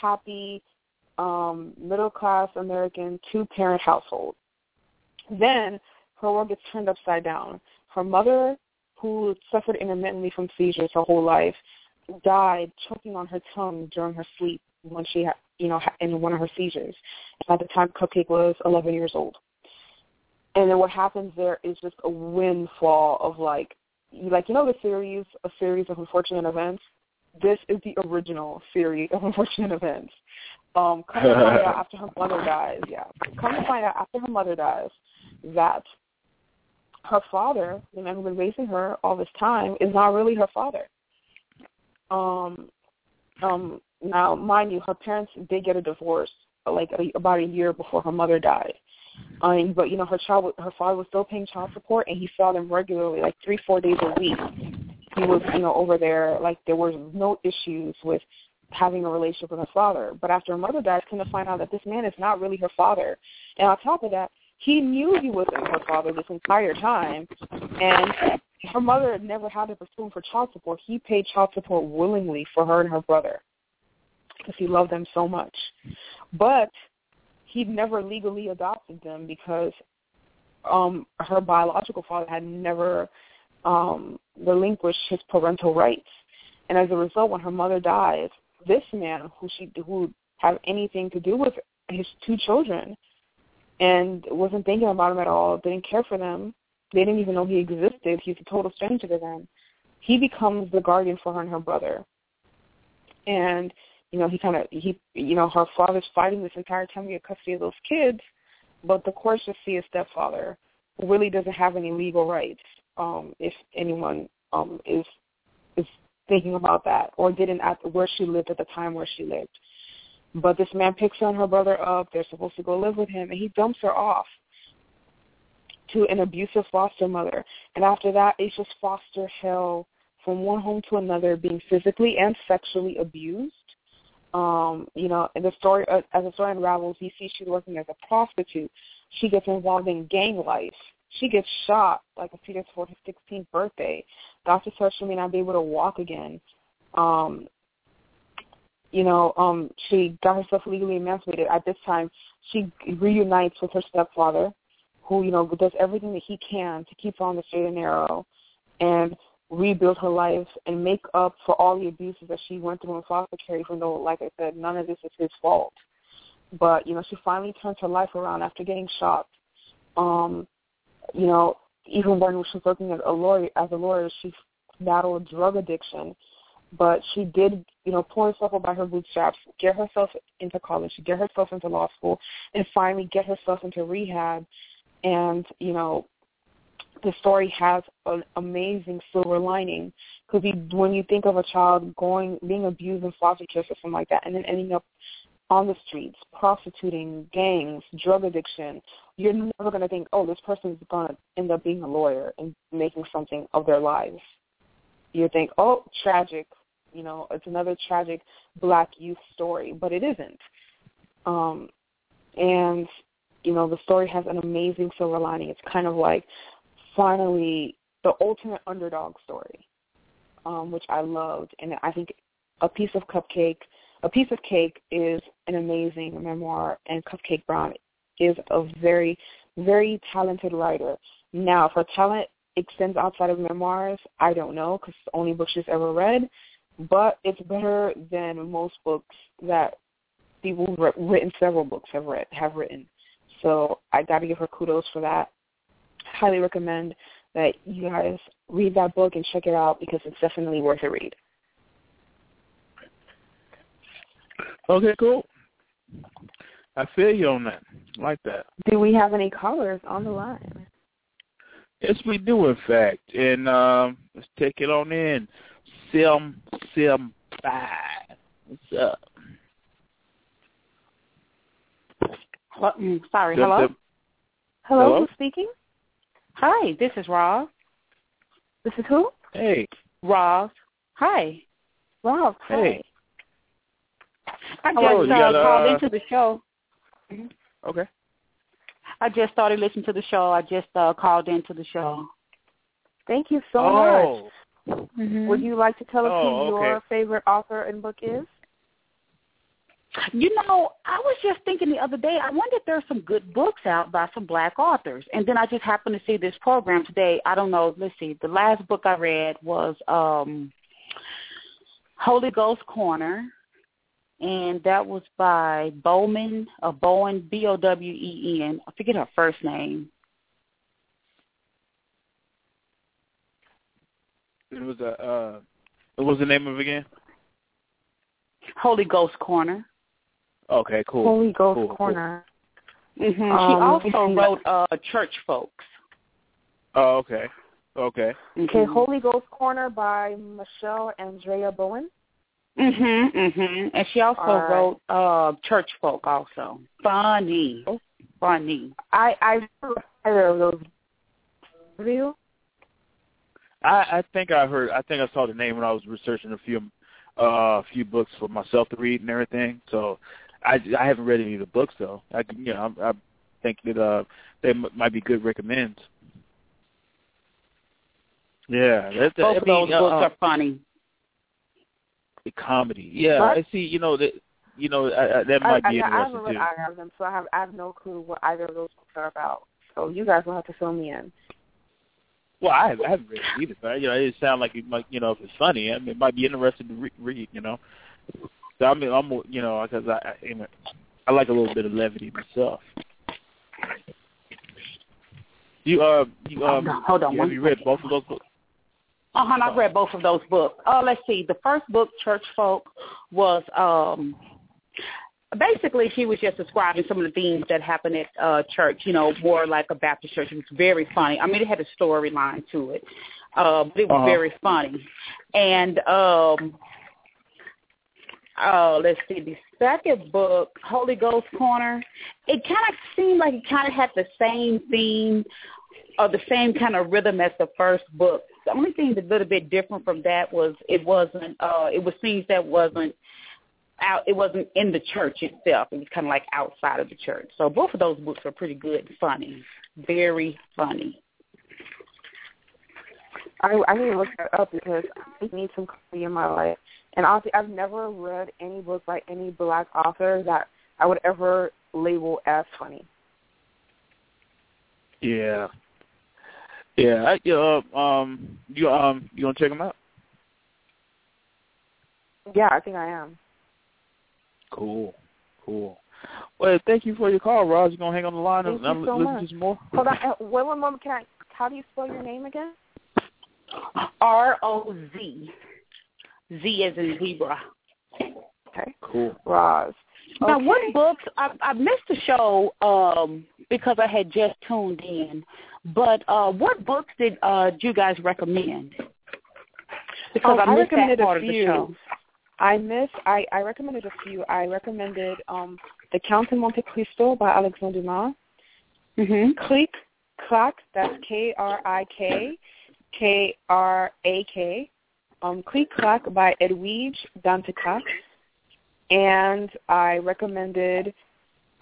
happy, um, middle-class American two-parent household. Then her world gets turned upside down. Her mother, who suffered intermittently from seizures her whole life, died choking on her tongue during her sleep when she had, you know, in one of her seizures. At the time, Cupcake was 11 years old. And then what happens there is just a windfall of like, like you know the series, a series of unfortunate events. This is the original series of unfortunate events. Um, come to find out after her mother dies, yeah. Come to find out after her mother dies that her father, the man who's been raising her all this time, is not really her father. Um, um, now, mind you, her parents did get a divorce like a, about a year before her mother died. Um, but you know, her child, her father was still paying child support, and he saw them regularly, like three, four days a week. He was, you know, over there. Like there was no issues with having a relationship with her father. But after her mother died, come to find out that this man is not really her father. And on top of that, he knew he wasn't her father this entire time, and her mother never had to pursue for child support. He paid child support willingly for her and her brother because he loved them so much. But he never legally adopted them because um her biological father had never um relinquished his parental rights. And as a result, when her mother dies, this man who she who had anything to do with his two children and wasn't thinking about them at all, didn't care for them, they didn't even know he existed, he's a total stranger to them. He becomes the guardian for her and her brother. And you know, he kind of, he, you know, her father's fighting this entire time to get custody of those kids, but the courts just see a stepfather who really doesn't have any legal rights, um, if anyone um, is thinking about that, or didn't at where she lived at the time where she lived. But this man picks her and her brother up. They're supposed to go live with him, and he dumps her off to an abusive foster mother. And after that, it's just foster hell from one home to another, being physically and sexually abused um, you know, in the story, uh, as the story unravels, you see she's working as a prostitute. She gets involved in gang life. She gets shot like a few days before her 16th birthday. Doctor says she may not be able to walk again. Um, you know, um, she got herself legally emancipated. At this time, she reunites with her stepfather, who you know does everything that he can to keep her on the straight and narrow, and rebuild her life and make up for all the abuses that she went through in foster care. Even though, like I said, none of this is his fault. But you know, she finally turns her life around after getting shot. Um, you know, even when she was working as a lawyer, as a lawyer, she battled drug addiction, but she did, you know, pull herself up by her bootstraps, get herself into college, get herself into law school, and finally get herself into rehab. And you know, the story has an amazing silver lining because when you think of a child going being abused in foster care or something like that, and then ending up on the streets, prostituting, gangs, drug addiction, you're never going to think, oh, this person is going to end up being a lawyer and making something of their lives. You think, oh, tragic, you know, it's another tragic black youth story, but it isn't. Um, and you know, the story has an amazing silver lining. It's kind of like finally the ultimate underdog story, um, which I loved, and I think a piece of cupcake, a piece of cake is an amazing memoir, and Cupcake Brown is a very, very talented writer. Now, if her talent extends outside of memoirs, I don't know because it's the only book she's ever read, but it's better than most books that people who've written several books have read have written. So I got to give her kudos for that highly recommend that you guys read that book and check it out because it's definitely worth a read. Okay, cool. I feel you on that. Like that. Do we have any callers on the line? Yes, we do, in fact. And um, let's take it on in. Sim Sim Five. What's up? Well, mm, sorry. Sim, hello. Sim. Hello, Hello? who's speaking? Hi, this is Roz. This is who? Hey. Roz. Hi. Rob. Hi. Hey. I just you uh, got, called into the show. Okay. I just started listening to the show. I just uh, called into the show. Thank you so oh. much. Mm-hmm. Would you like to tell us Oh, who okay. your favorite author and book is? You know, I was just thinking the other day, I wonder if there there's some good books out by some black authors. And then I just happened to see this program today. I don't know, let's see. The last book I read was um Holy Ghost Corner and that was by Bowman, uh, Bowen, B O W E N. I forget her first name. It was a. Uh, what was the name of it again? Holy Ghost Corner. Okay, cool. Holy Ghost Cool, cool. Corner. Mm-hmm. Um, she also wrote uh, Church Folks. Oh, okay. Okay. Okay, Holy Ghost Corner by Michelle Andrea Bowen. Mhm, mhm. And she also All right. wrote uh Church Folk also. Funny. Oh. Funny. I I never either of those. Have you? I I think I heard. I think I saw the name when I was researching a few uh a few books for myself to read and everything. So I I haven't read any of the books though. I can- you know I, I think that uh they m- might be good recommends. Yeah, that's Both I of mean, those uh, books are funny. Comedy. Yeah, What? I see. You know that. You know I, I, that might I, be I, I interesting haven't read too. either of them, so I have I have no clue what either of those books are about. So you guys will have to fill me in. Well, I haven't, I haven't read it either, but you know, it sounds like it might, you know, if it's funny, I mean, it might be interesting to re- read, you know. So I mean, I'm, you know, because I, I, you know, I like a little bit of levity myself. You, uh, you, um, Hold on, hold on you, one have you read both of those books? Uh huh. I've read both of those books. Oh, let's see. The first book, Church Folk, was um basically she was just describing some of the things that happened at uh church. You know, more like a Baptist church. It was very funny. I mean, it had a storyline to it, uh, but it was Uh-huh. very funny. And um, oh, let's see. The second book, Holy Ghost Corner, it kind of seemed like it kind of had the same theme or the same kind of rhythm as the first book. The only thing that's a little bit different from that was it wasn't uh it was things that wasn't out it wasn't in the church itself. It was kind of like outside of the church. So both of those books are pretty good and funny. Very funny. I I need to look that up because I need some comedy in my life. And honestly, I've never read any book by any black author that I would ever label as funny. Yeah. Yeah. I, you know, um, you um, you want to check them out? Yeah, I think I am. Cool. Cool. Well, thank you for your call, Roz. You gonna hang on the line Thank and you so listen much. to some more? Hold on. Uh, wait one moment. Can I? How do you spell your name again? R O Z. Z as in zebra. Okay. Cool. Roz. Now, Okay. what books? I, I missed the show um, because I had just tuned in. But uh, what books did uh, you guys recommend? Because Um, I I missed that recommended a part of the show. I miss. I I recommended a few. I recommended um The Count in Monte Cristo by Alexandre Dumas. hmm Krik? Krak. That's K R I K K R A K. Um, Krik? Krak by Edwidge Danticat. And I recommended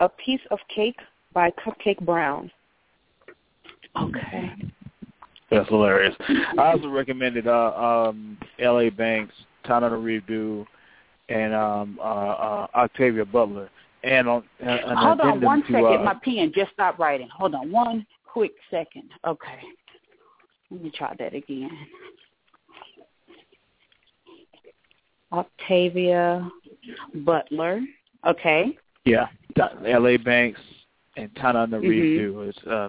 A Piece of Cake by Cupcake Brown. Okay. That's hilarious. I also recommended uh, um, L.A. Banks, Tananarive Due, and um, uh, uh, Octavia Butler. And on uh, an Hold on one to, second. Uh, My pen just stopped writing. Hold on one quick second. Okay. Let me try that again. Octavia Butler. Okay. yeah, L.A. Banks and Tana Mhm. Redo is uh,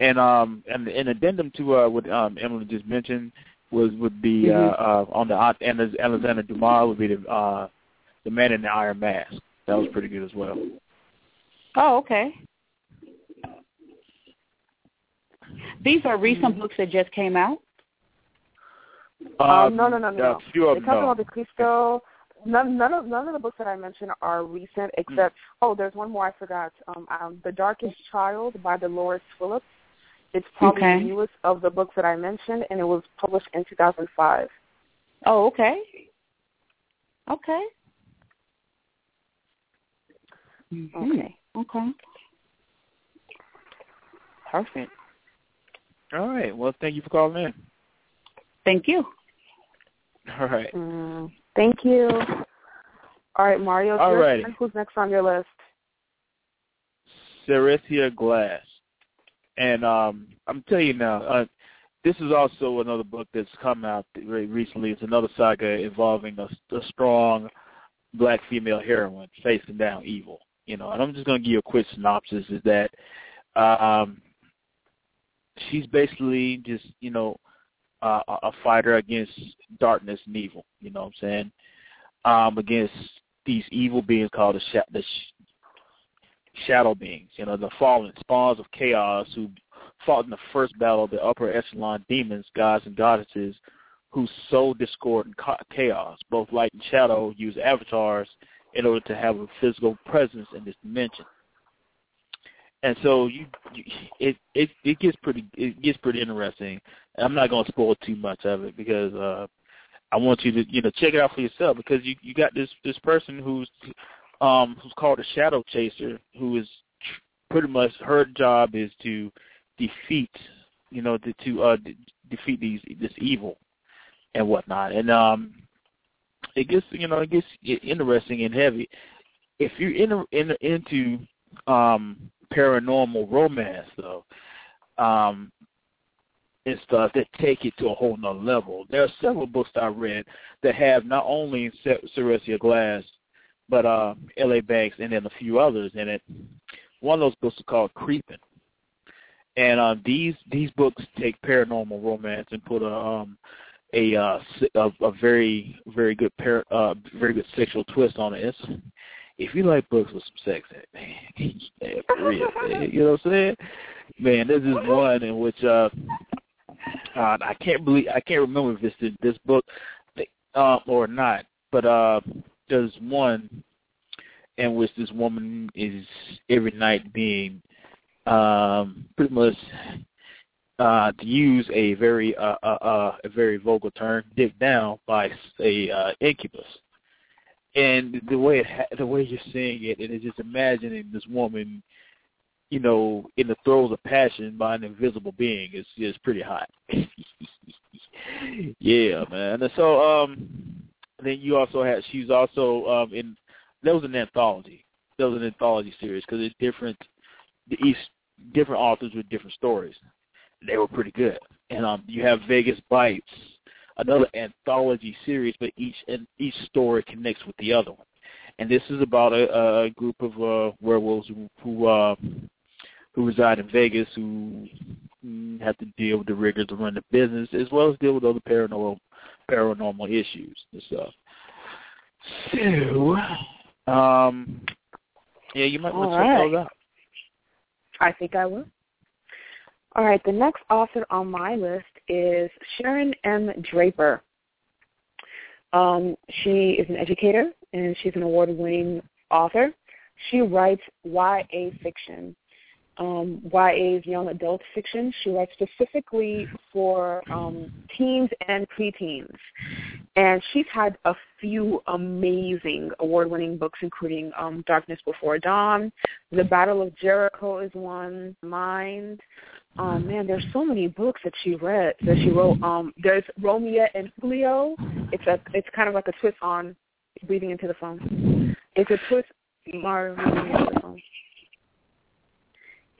and um and an addendum to uh, what um, Emily just mentioned was would be Mhm. uh, uh, on the uh, and Alexander Dumas would be the uh, the Man in the Iron Mask. That was pretty good as well. Oh, okay. These are recent books that just came out. Um, no, no, no, no, no. A few of The them. Count in no. Monte Cristo. None, none of none of the books that I mentioned are recent, except oh, there's one more I forgot. Um, um, The Darkest Child by Delores Phillips. It's probably Okay. the newest of the books that I mentioned, and it was published in 2005. Oh, okay. Okay. Mhm. Okay. Okay. Perfect. All right. Well, thank you for calling in. Thank you. All right. Mm, thank you. All right, Mario. it's All your righty. turn. Who's next on your list? Seressia Glass. And um, I'm telling you now, uh, this is also another book that's come out very recently. It's another saga involving a, a strong black female heroine facing down evil. You know, and I'm just going to give you a quick synopsis. Is that um, she's basically just you know uh, a fighter against darkness and evil. You know what I'm saying? Um, against these evil beings called the, sh- the sh- shadow beings, you know, the fallen spawns of chaos who fought in the first battle of the upper echelon demons, gods, and goddesses who sow discord and chaos. Both light and shadow use avatars in order to have a physical presence in this dimension. And so you, you it it it gets pretty it gets pretty interesting. And I'm not going to spoil too much of it because uh I want you to you know check it out for yourself because you you got this this person who's um who's called a shadow chaser who is pretty much her job is to defeat you know to, to uh de- defeat these this evil and whatnot and um it gets you know it gets interesting and heavy if you're in, in into um paranormal romance though um and stuff that take it to a whole nother level. There are several books I read that have not only Seressia Glass, but uh, L.A. Banks, and then a few others in it. One of those books is called Creeping, and uh, these these books take paranormal romance and put a um, a, uh, a a very very good par- uh, very good sexual twist on it. It's, if you like books with some sex in it, man, yeah, for real, man, you know what I'm saying? Man, this is one in which uh, uh, I can't believe I can't remember if it's in this book uh, or not, but uh, there's one in which this woman is every night being um, pretty much uh, to use a very uh, uh, uh, a very vulgar term, dipped down by a uh, incubus. And the way it ha- the way you're seeing it, and it's just imagining this woman you know, in the throes of passion by an invisible being is is pretty hot. yeah, man. And so um then you also had she's also um in that was an anthology. That was an anthology series because it's different. The each different authors with different stories. They were pretty good. And um, you have Vegas Bites, another anthology series, but each and each story connects with the other one. And this is about a, a group of uh, werewolves who who, uh, who reside in Vegas who have to deal with the rigors of running the business as well as deal with other paranormal paranormal issues and stuff. So, um, yeah, you might want to check those out. I think I will. All right, the next author on my list is Sharon M. Draper. Um, she is an educator and she's an award-winning author. She writes YA fiction. Um, YA is young adult fiction. She writes specifically for um, teens and preteens. And she's had a few amazing award-winning books, including um, Darkness Before Dawn, The Battle of Jericho is one, Mind. Um, man, there's so many books that she read that she wrote. Um, there's Romeo and Julio. It's a it's kind of like a twist on breathing into the phone. It's a twist.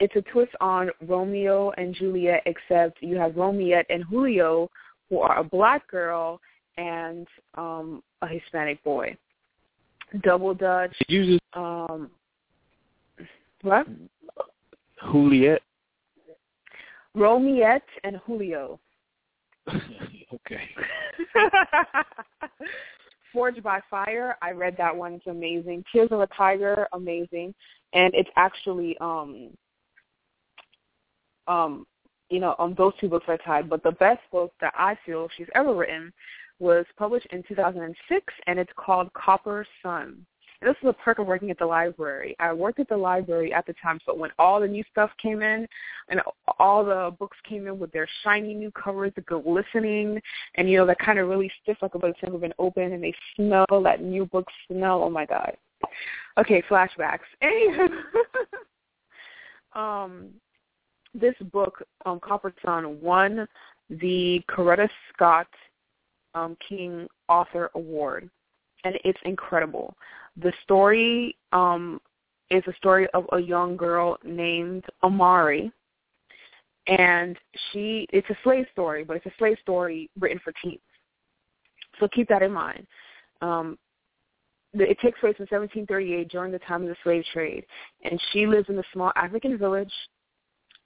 It's a twist on Romeo and Juliet, except you have Romeo and Julio, who are a black girl and um a Hispanic boy. Double Dutch. Did you just Um, what? Juliet? Romeo and Julio. okay. Forged by Fire. I read that one. It's amazing. Tears of a Tiger. Amazing. And it's actually um um, you know, um, those two books are tied. But the best book that I feel she's ever written was published in 2006, and it's called Copper Sun. And this is a perk of working at the library. I worked at the library at the time, so when all the new stuff came in, and all the books came in with their shiny new covers, the glistening, and you know that kind of really stiff, like a book's never been opened, and they smell that new book smell. Oh my god. Okay, flashbacks. Anywho, um, this book, um, Copper Sun, won the Coretta Scott um, King Author Award, and it's incredible. The story um, is a story of a young girl named Amari, and she it's a slave story, but it's a slave story written for teens. So keep that in mind. Um, it takes place in 1738 during the time of the slave trade, and she lives in a small African village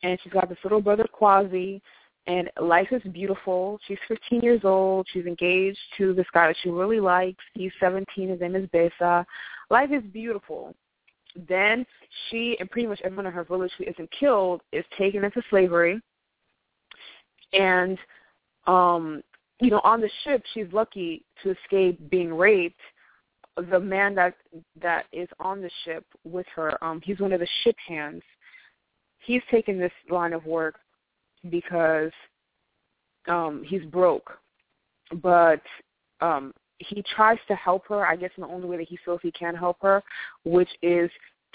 and she's got this little brother Kwasi, and life is beautiful. She's 15 years old. She's engaged to this guy that she really likes. He's 17. His name is Besa. Life is beautiful. Then she and pretty much everyone in her village who isn't killed is taken into slavery. And, um, you know, on the ship, she's lucky to escape being raped. The man that that is on the ship with her, um, he's one of the ship hands he's taken this line of work because um he's broke. But um he tries to help her i guess in the only way that he feels he can help her which is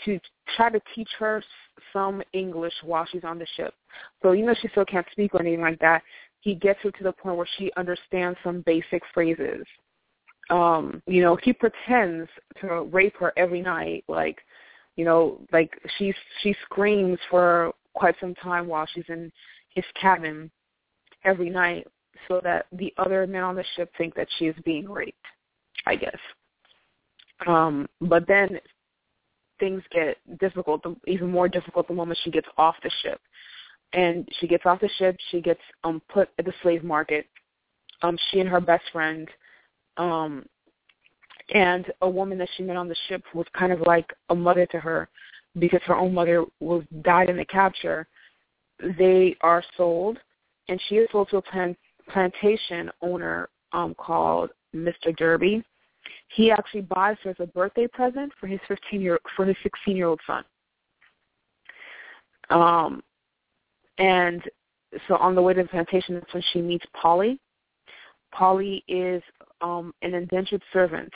to try to teach her some english while she's on the ship. So even though she still can't speak or anything like that he gets her to the point where she understands some basic phrases. Um you know he pretends to rape her every night like you know, like she she screams for quite some time while she's in his cabin every night, so that the other men on the ship think that she is being raped. I guess. Um, but then things get difficult, even more difficult the moment she gets off the ship. And she gets off the ship, she gets um put at the slave market. Um, she and her best friend um and a woman that she met on the ship was kind of like a mother to her because her own mother was died in the capture. They are sold, and she is sold to a plant, plantation owner um, called Mr. Derby. He actually buys her as a birthday present for his 15 year for his 16 year old son. Um, and so on the way to the plantation, that's when she meets Polly. Polly is um, an indentured servant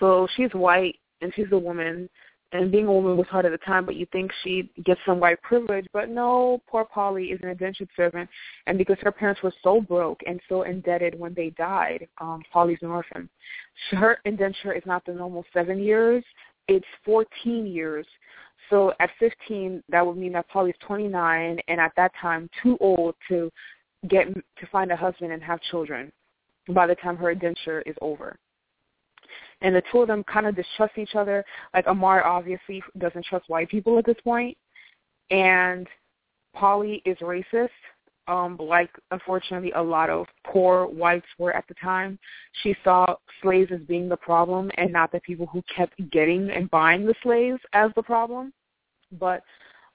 so she's white and she's a woman, and being a woman was hard at the time, but you think she gets some white privilege. But no, poor Polly is an indentured servant, and because her parents were so broke and so indebted when they died, um, Polly's an orphan. Her indenture is not the normal seven years; it's 14 years. So at 15, that would mean that Polly's 29, and at that time, too old to get to find a husband and have children by the time her indenture is over. And the two of them kind of distrust each other. Like Amar obviously doesn't trust white people at this point, and Polly is racist, um, like unfortunately a lot of poor whites were at the time. She saw slaves as being the problem and not the people who kept getting and buying the slaves as the problem. But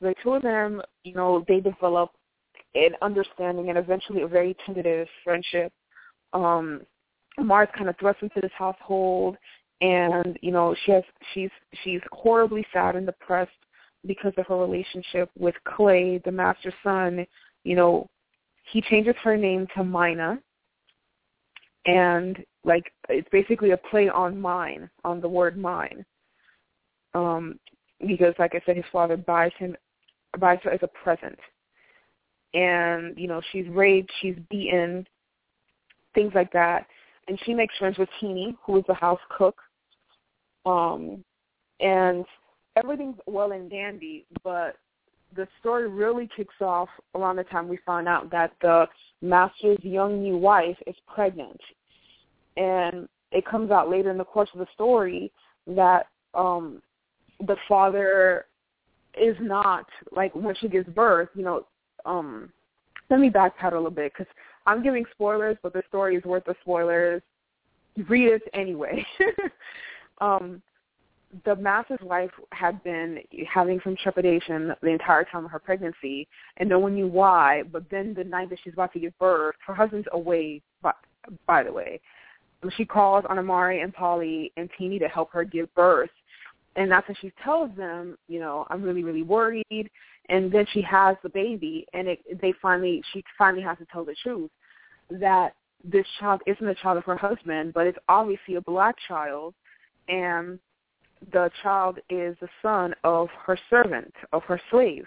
the two of them, you know, they develop an understanding and eventually a very tentative friendship. Um, Mars kind of thrust into this household, and you know she has she's she's horribly sad and depressed because of her relationship with Clay, the master's son. You know, he changes her name to Mina, and like it's basically a play on mine, on the word mine. Um, because like I said, his father buys him buys her as a present. And, you know, she's raped, she's beaten, things like that. And she makes friends with Teeny, who is the house cook. Um and everything's well and dandy, but the story really kicks off around the time we find out that the master's young new wife is pregnant. And it comes out later in the course of the story that um the father is not like when she gives birth, you know, um let me backpedal a little bit because I'm giving spoilers, but the story is worth the spoilers. Read it anyway. um the master's wife had been having some trepidation the entire time of her pregnancy, and no one knew why. But then the night that she's about to give birth, her husband's away. By, by the way, she calls on Amari and Polly and Teeny to help her give birth, and that's when she tells them, you know, I'm really, really worried. And then she has the baby, and it, they finally, she finally has to tell the truth that this child isn't the child of her husband, but it's obviously a black child, and the child is the son of her servant, of her slave.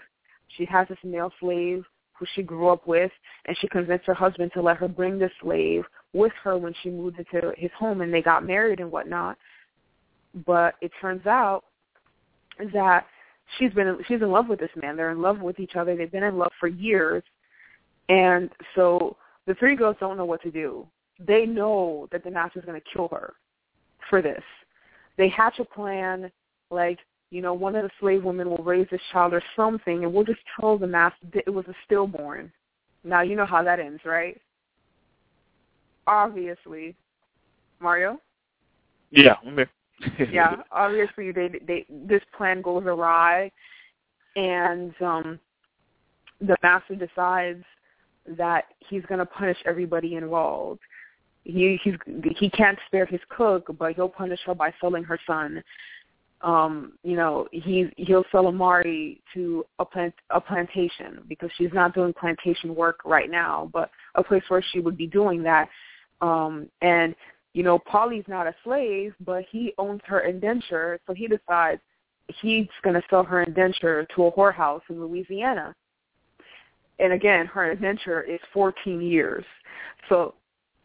She has this male slave who she grew up with, and she convinced her husband to let her bring the slave with her when she moved into his home, and they got married and whatnot. But it turns out that she's been she's in love with this man. They're in love with each other. They've been in love for years, and so the three girls don't know what to do. They know that the master's going to kill her for this. They hatch a plan like you know one of the slave women will raise this child or something, and we'll just tell the master that it was a stillborn. Now you know how that ends, right? Obviously, Mario. Yeah, I'm here. yeah, obviously they they this plan goes awry, and um, the master decides that he's going to punish everybody involved. He he's he can't spare his cook, but he'll punish her by selling her son. Um, you know, he he'll sell Amari to a plant a plantation because she's not doing plantation work right now, but a place where she would be doing that. Um, and you know, Polly's not a slave, but he owns her indenture, so he decides he's going to sell her indenture to a whorehouse in Louisiana. And again, her indenture is 14 years. So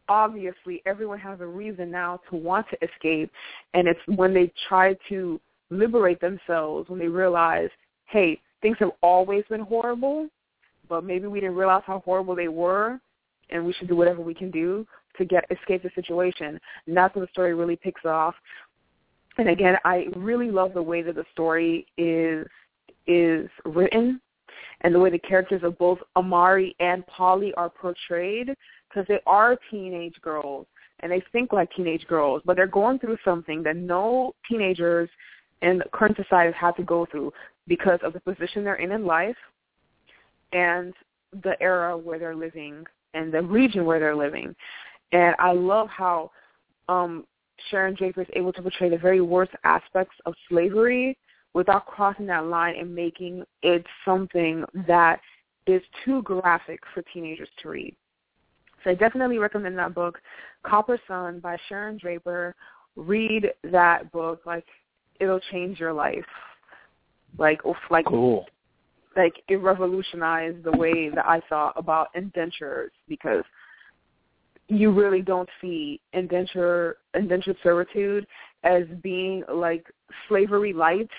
obviously everyone has a reason now to want to escape, and it's when they try to liberate themselves, when they realize, hey, things have always been horrible, but maybe we didn't realize how horrible they were, and we should do whatever we can do to get escape the situation. And that's when the story really picks off. And again, I really love the way that the story is is written and the way the characters of both Amari and Polly are portrayed because they are teenage girls and they think like teenage girls, but they're going through something that no teenagers in current society have to go through because of the position they're in in life and the era where they're living and the region where they're living. And I love how um, Sharon Draper is able to portray the very worst aspects of slavery without crossing that line and making it something that is too graphic for teenagers to read. So I definitely recommend that book, Copper Sun by Sharon Draper. Read that book. Like it'll change your life. Like like cool. Like it revolutionized the way that I thought about indentures because you really don't see indenture indentured servitude as being like slavery light.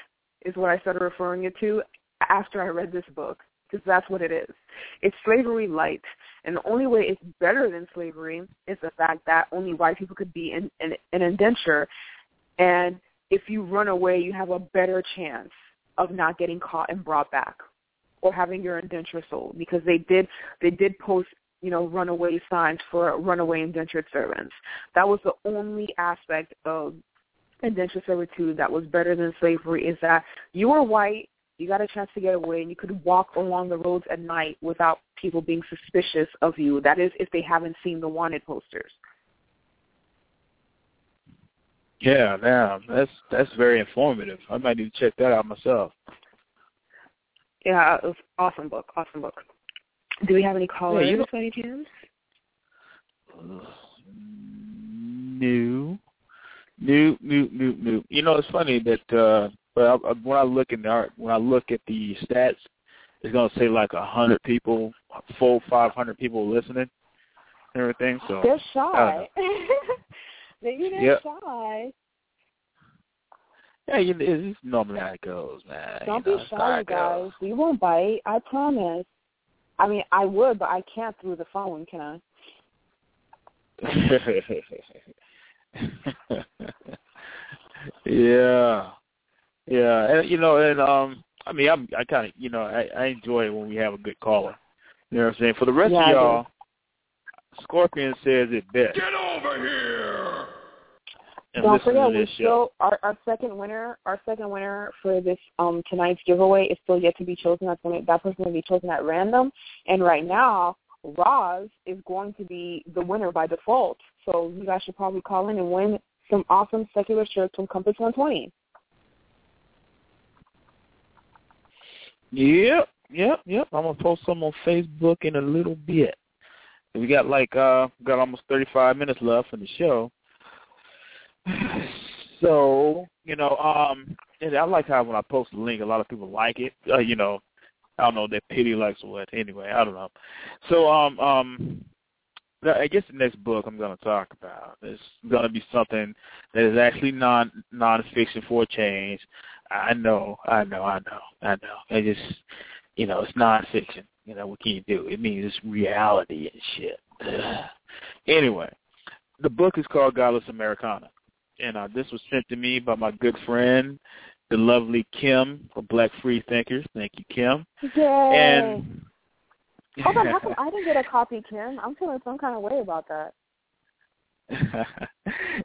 is what I started referring it to after I read this book because that's what it is. It's slavery light, and the only way it's better than slavery is the fact that only white people could be in, in an indenture, and if you run away, you have a better chance of not getting caught and brought back or having your indenture sold because they did they did post you know runaway signs for runaway indentured servants. That was the only aspect of indentured servitude that was better than slavery is that you were white, you got a chance to get away, and you could walk along the roads at night without people being suspicious of you. That is, if they haven't seen the wanted posters. Yeah, now that's that's very informative. I might need to check that out myself. Yeah, it was awesome book, awesome book. Do we have any callers Yeah, you know- by any chance? New, new, new, new, new. You know, it's funny that uh, I, when I look in the art, when I look at the stats, it's gonna say like a hundred people, full five hundred people listening, and everything. So They're shy. they, they're Yep. shy. yeah, you know, it's normally how it goes, man. Don't you know, be shy, you guys. We won't bite. I promise. I mean, I would, but I can't through the phone, can I? yeah, yeah, and you know, and um, I mean, I'm, I kind of, you know, I, I enjoy it when we have a good caller. You know what I'm saying? For the rest Yeah, of y'all, Scorpion says it best. Get over here! And Don't forget, we show. still our, our second winner. Our second winner for this um tonight's giveaway is still yet to be chosen. That's going that person's going to be chosen at random. And right now, Roz is going to be the winner by default. So you guys should probably call in and win some awesome secular shirts from Compass 120. Yep, yep, yep. I'm gonna post some on Facebook in a little bit. We got like uh got almost 35 minutes left in the show. So you know, um, and I like how when I post the link, a lot of people like it. Uh, you know, I don't know that pity likes what. Anyway, I don't know. So um um, I guess the next book I'm going to talk about is going to be something that is actually non nonfiction for change. I know, I know, I know, I know. I just, you know, it's nonfiction. You know, what can you do? It means it's reality and shit. Anyway, the book is called Godless Americana, and uh, this was sent to me by my good friend, the lovely Kim from Black Free Thinkers. Thank you, Kim. Yay! And Hold on, how come I didn't get a copy, Kim? I'm feeling some kind of way about that.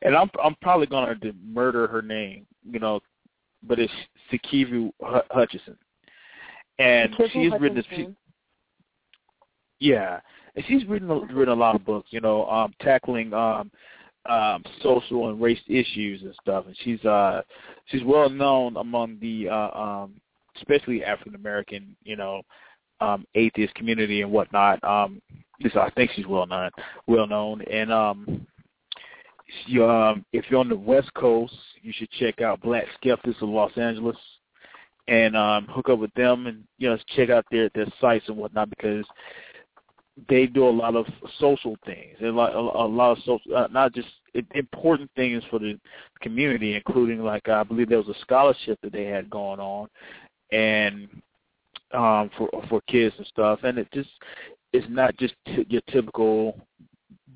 and I'm I'm probably gonna de- murder her name, you know, but it's Sikivu Hu- Hutchinson, and Kizzy she's written this. Hutchinson. Yeah, and she's written a, written a lot of books, you know, um, tackling um, um, social and race issues and stuff. And she's uh, she's well known among the uh, um, especially African American, you know, um, atheist community and whatnot. Um, least I think she's well known, well known. And um, she, um, if you're on the West Coast, you should check out Black Skeptics of Los Angeles and um, hook up with them and you know check out their their sites and whatnot because they do a lot of social things, a lot, a, a lot of social, uh, not just important things for the community, including like I believe there was a scholarship that they had going on, and um, for for kids and stuff, and it just it's not just t- your typical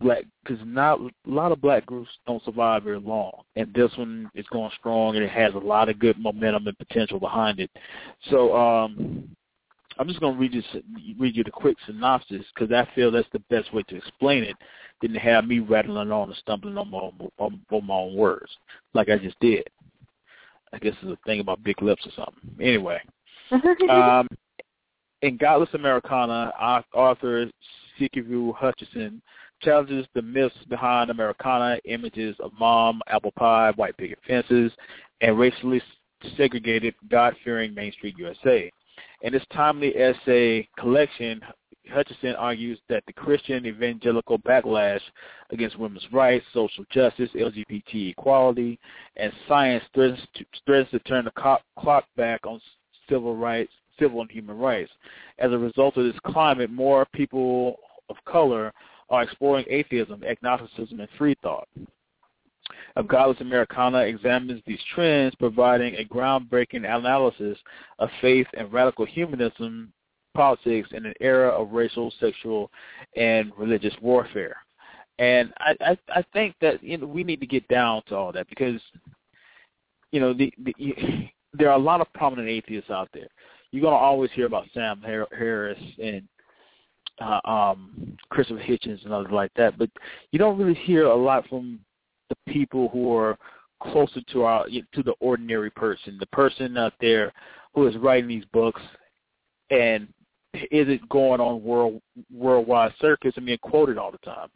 black because not a lot of black groups don't survive very long, and this one is going strong and it has a lot of good momentum and potential behind it. So um, I'm just going to read you read you the quick synopsis because I feel that's the best way to explain it than to have me rattling on and stumbling on my own, on, on my own words like I just did. I guess it's a thing about big lips or something. Anyway, um, in Godless Americana, author Sikivu Hutchinson challenges the myths behind Americana, images of mom, apple pie, white picket fences, and racially segregated, God-fearing Main Street USA. In this timely essay collection, Hutchinson argues that the Christian evangelical backlash against women's rights, social justice, LGBT equality, and science threatens to, threatens to turn the clock back on civil rights, civil and human rights. As a result of this climate, more people of color are exploring atheism, agnosticism, and free thought. A Godless Americana examines these trends, providing a groundbreaking analysis of faith and radical humanism politics in an era of racial, sexual, and religious warfare. And I, I, I think that you know we need to get down to all that because you know the, the there are a lot of prominent atheists out there. You're gonna always hear about Sam Harris and uh, um, Christopher Hitchens and others like that, but you don't really hear a lot from the people who are closer to our to the ordinary person, the person out there who is writing these books and is it going on world worldwide circus and being quoted all the time.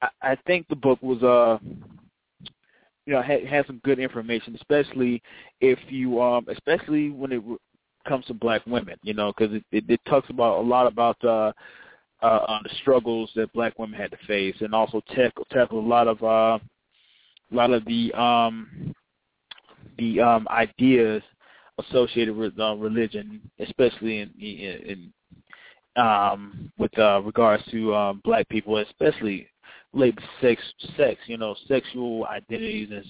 I, I think the book was uh you know had, had some good information, especially if you um especially when it comes to black women, you know, because it, it, it talks about a lot about uh, uh, uh, the struggles that black women had to face, and also tackle tackle a lot of uh, a lot of the um, the um, ideas associated with uh, religion, especially in, in, um, with uh, regards to um, black people, especially to sex, sex, you know, sexual identities and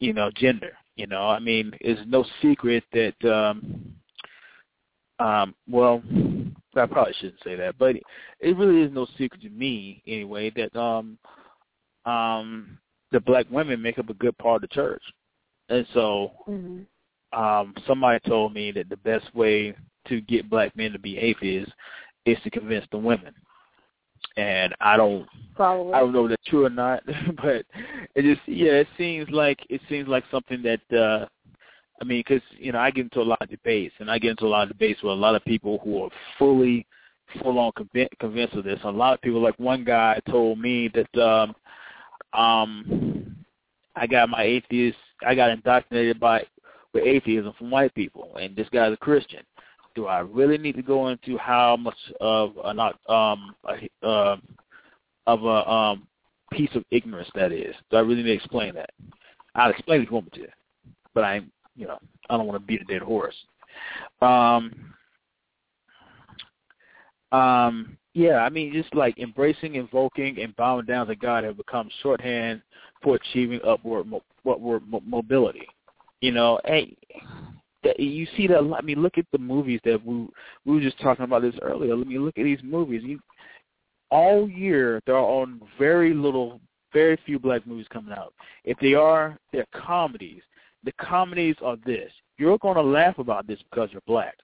you know gender. You know, I mean, it's no secret that um, um, well, I probably shouldn't say that, but it really is no secret to me anyway that um, um, the black women make up a good part of the church, and so mm-hmm. um, somebody told me that the best way to get black men to be atheists is to convince the women. And I don't, Probably. I don't know if that's true or not, but it just, yeah, it seems like it seems like something that uh, I mean, because you know, I get into a lot of debates, and I get into a lot of debates with a lot of people who are fully, full on conv- convinced of this. A lot of people, like one guy, told me that um, um, I got my atheist, I got indoctrinated by with atheism from white people, and this guy's a Christian. Do I really need to go into how much of a not um a, uh, of a um piece of ignorance that is? Do I really need to explain that? I'll explain it if you want me to, but I you know, I don't want to beat a dead horse. Um, um, yeah, I mean, just like embracing, invoking, and bowing down to God have become shorthand for achieving upward, upward mo- mobility. You know, hey, you see that. I mean, look at the movies that we we were just talking about this earlier. Let me look at these movies. You, all year there are on very little, very few black movies coming out. If they are, they're comedies the comedies are this. You're going to laugh about this because you're black.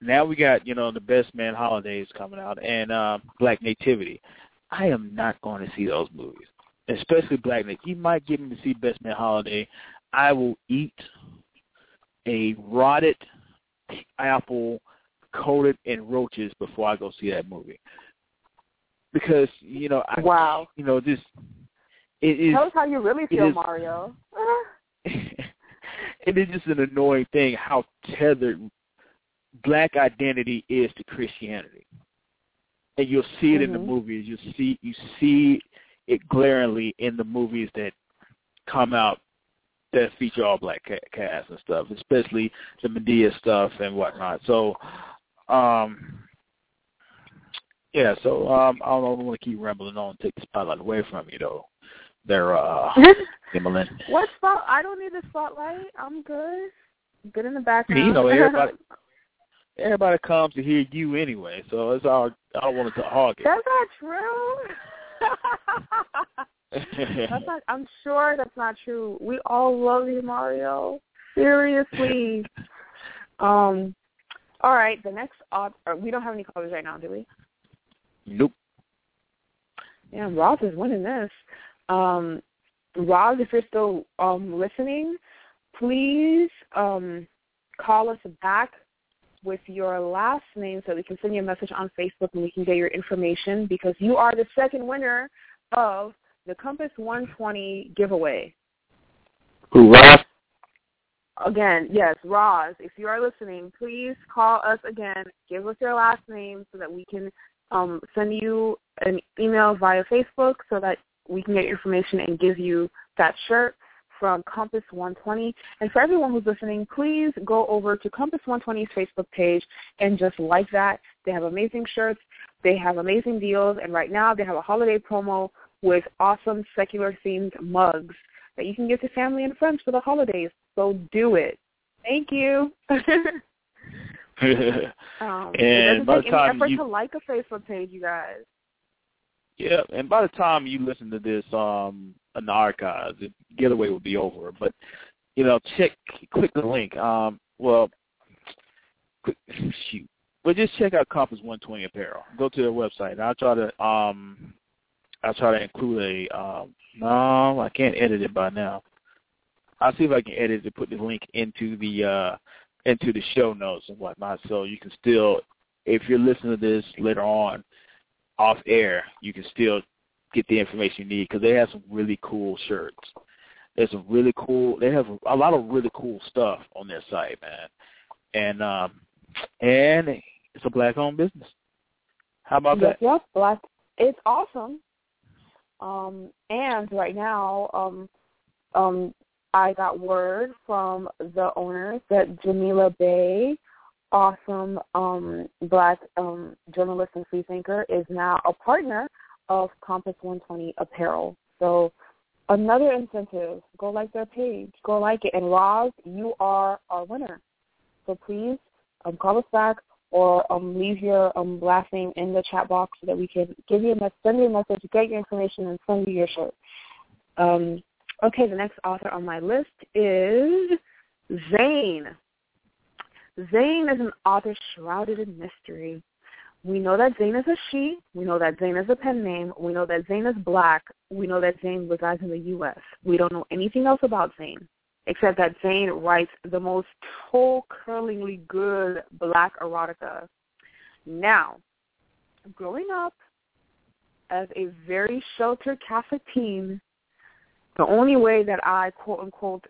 Now we got, you know, the Best Man Holidays coming out and uh, Black Nativity. I am not going to see those movies, especially Black Nativity. You might get me to see Best Man Holiday. I will eat a rotted apple coated in roaches before I go see that movie. Because, you know, I, wow. you know, this it is Tell us how you really feel, is, Mario. it is just an annoying thing how tethered black identity is to Christianity. And you'll see it mm-hmm. in the movies. You see you see it glaringly in the movies that come out that feature all black cast and stuff, especially the Madea stuff and whatnot. So, um, yeah. So um, I don't know. I want to keep rambling on, take the spotlight away from you, though. They're uh, Himalayan. What spot? I don't need the spotlight. I'm good. Good in the background. You know, everybody everybody comes to hear you anyway, so it's all I don't want to hog it. That's not true. that's not, I'm sure that's not true. We all love you, Mario. Seriously. um. All right. The next author. We don't have any callers right now, do we? Nope. Yeah, Ross is winning this. Um, Rob, if you're still um, listening, please um, call us back with your last name so we can send you a message on Facebook and we can get your information because you are the second winner of the Compass 120 giveaway. Who, Ross? Again, yes, Roz, if you are listening, please call us again. Give us your last name so that we can um, send you an email via Facebook so that we can get your information and give you that shirt from Compass 120. And for everyone who's listening, please go over to Compass 120's Facebook page and just like that. They have amazing shirts. They have amazing deals. And right now they have a holiday promo with awesome secular themed mugs that you can give to family and friends for the holidays. So do it. Thank you. um, and it doesn't by take the time any effort you, to like a Facebook page, you guys. yeah, and by the time you listen to this um the the giveaway will be over. But you know, check, click the link. Um, well, shoot, but just check out Compass 120 Apparel. Go to their website. I'll try to um, I'll try to include a um. No, I can't edit it by now. I'll see if I can edit it, put the link into the uh into the show notes and whatnot, so you can still, if you're listening to this later on, off air, you can still get the information you need because they have some really cool shirts. There's some really cool. They have a lot of really cool stuff on their site, man, and um, and it's a black-owned business. How about that? yes, black. It's awesome. Um, and right now, um, um, I got word from the owners that Jamila Bey, awesome um, black um, journalist and free thinker, is now a partner of Compass 120 Apparel. So another incentive. Go like their page. Go like it. And Roz, you are our winner. So please um, call us back or um, leave your um, last name in the chat box so that we can give you a message, send you a message, get your information, and send you your shirt. Um, okay, the next author on my list is Zane. Zane is an author shrouded in mystery. We know that Zane is a she. We know that Zane is a pen name. We know that Zane is black. We know that Zane resides in the U.S. We don't know anything else about Zane except that Zane writes the most toe-curlingly good black erotica. Now, growing up as a very sheltered Catholic teen, the only way that I quote unquote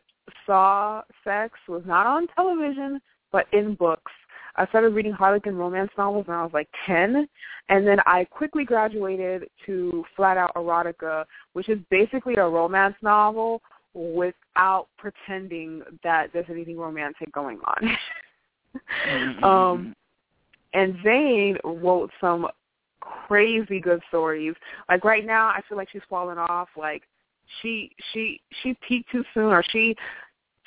saw sex was not on television, but in books. I started reading Harlequin romance novels when I was like 10, and then I quickly graduated to flat out erotica, which is basically a romance novel without pretending that there's anything romantic going on. um, and Zane wrote some crazy good stories. Like right now, I feel like she's fallen off. Like she she she peaked too soon, or she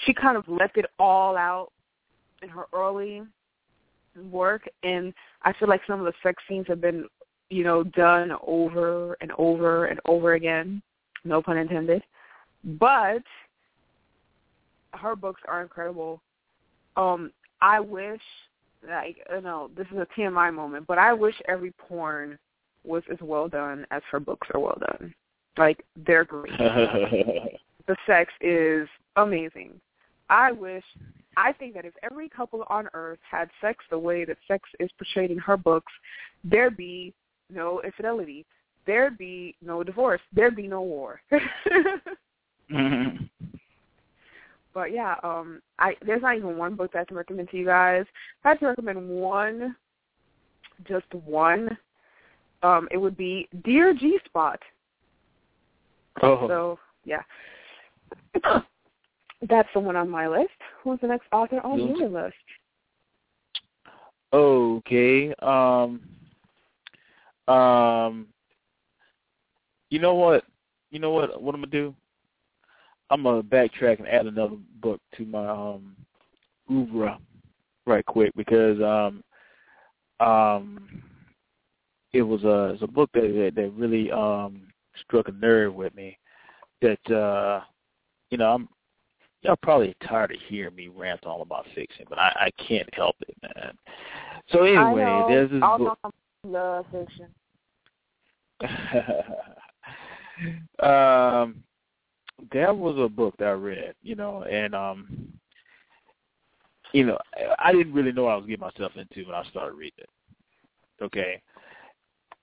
she kind of left it all out in her early work, and I feel like some of the sex scenes have been you know done over and over and over again. No pun intended. But her books are incredible. Um, I wish, like, you know, this is a TMI moment, but I wish every porn was as well done as her books are well done. Like, they're great. the sex is amazing. I wish, I think that if every couple on earth had sex the way that sex is portrayed in her books, there'd be no infidelity. There'd be no divorce. There'd be no war. But yeah, um, I there's not even one book that I can recommend to you guys. If I had to recommend one, just one, um, it would be Dear G Spot. Oh. So yeah, that's the one on my list. Who's the next author on your list? Okay. Um. Um. You know what? You know what? What I'm gonna do? I'm gonna backtrack and add another book to my um oeuvre right quick because um um it was a it's a book that that, that really um struck a nerve with me that uh you know I'm y'all probably tired of hearing me rant all about fiction, but I, I can't help it, man. So anyway, I know. there's this book. my love fiction. um, there was a book that I read, you know, and um, you know, I didn't really know what I was getting myself into when I started reading it. Okay,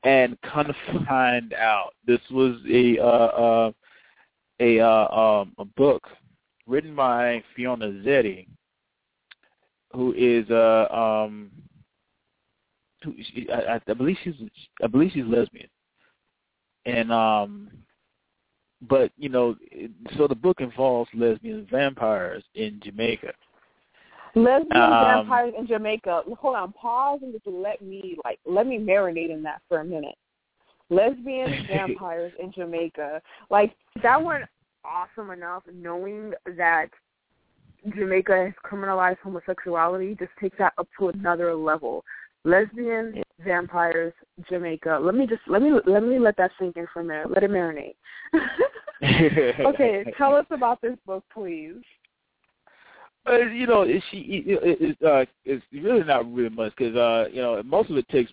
and kind of find out this was a uh, uh, a uh, um, a book written by Fiona Zedde, who is uh um who she, I, I believe she's I believe she's lesbian, and um but you know so the book involves lesbian vampires in Jamaica. Lesbian Um, vampires in Jamaica. Hold on, pause and just let me like let me marinate in that for a minute. lesbian vampires in Jamaica. Like that weren't awesome enough knowing that Jamaica has criminalized homosexuality just takes that up to another level. Lesbian vampires, Jamaica. Let me just let me let me let that sink in for a minute. Let it marinate. okay, tell us about this book, please. Uh, you know, it, she it, it, uh, it's really not really much because uh, you know most of it takes.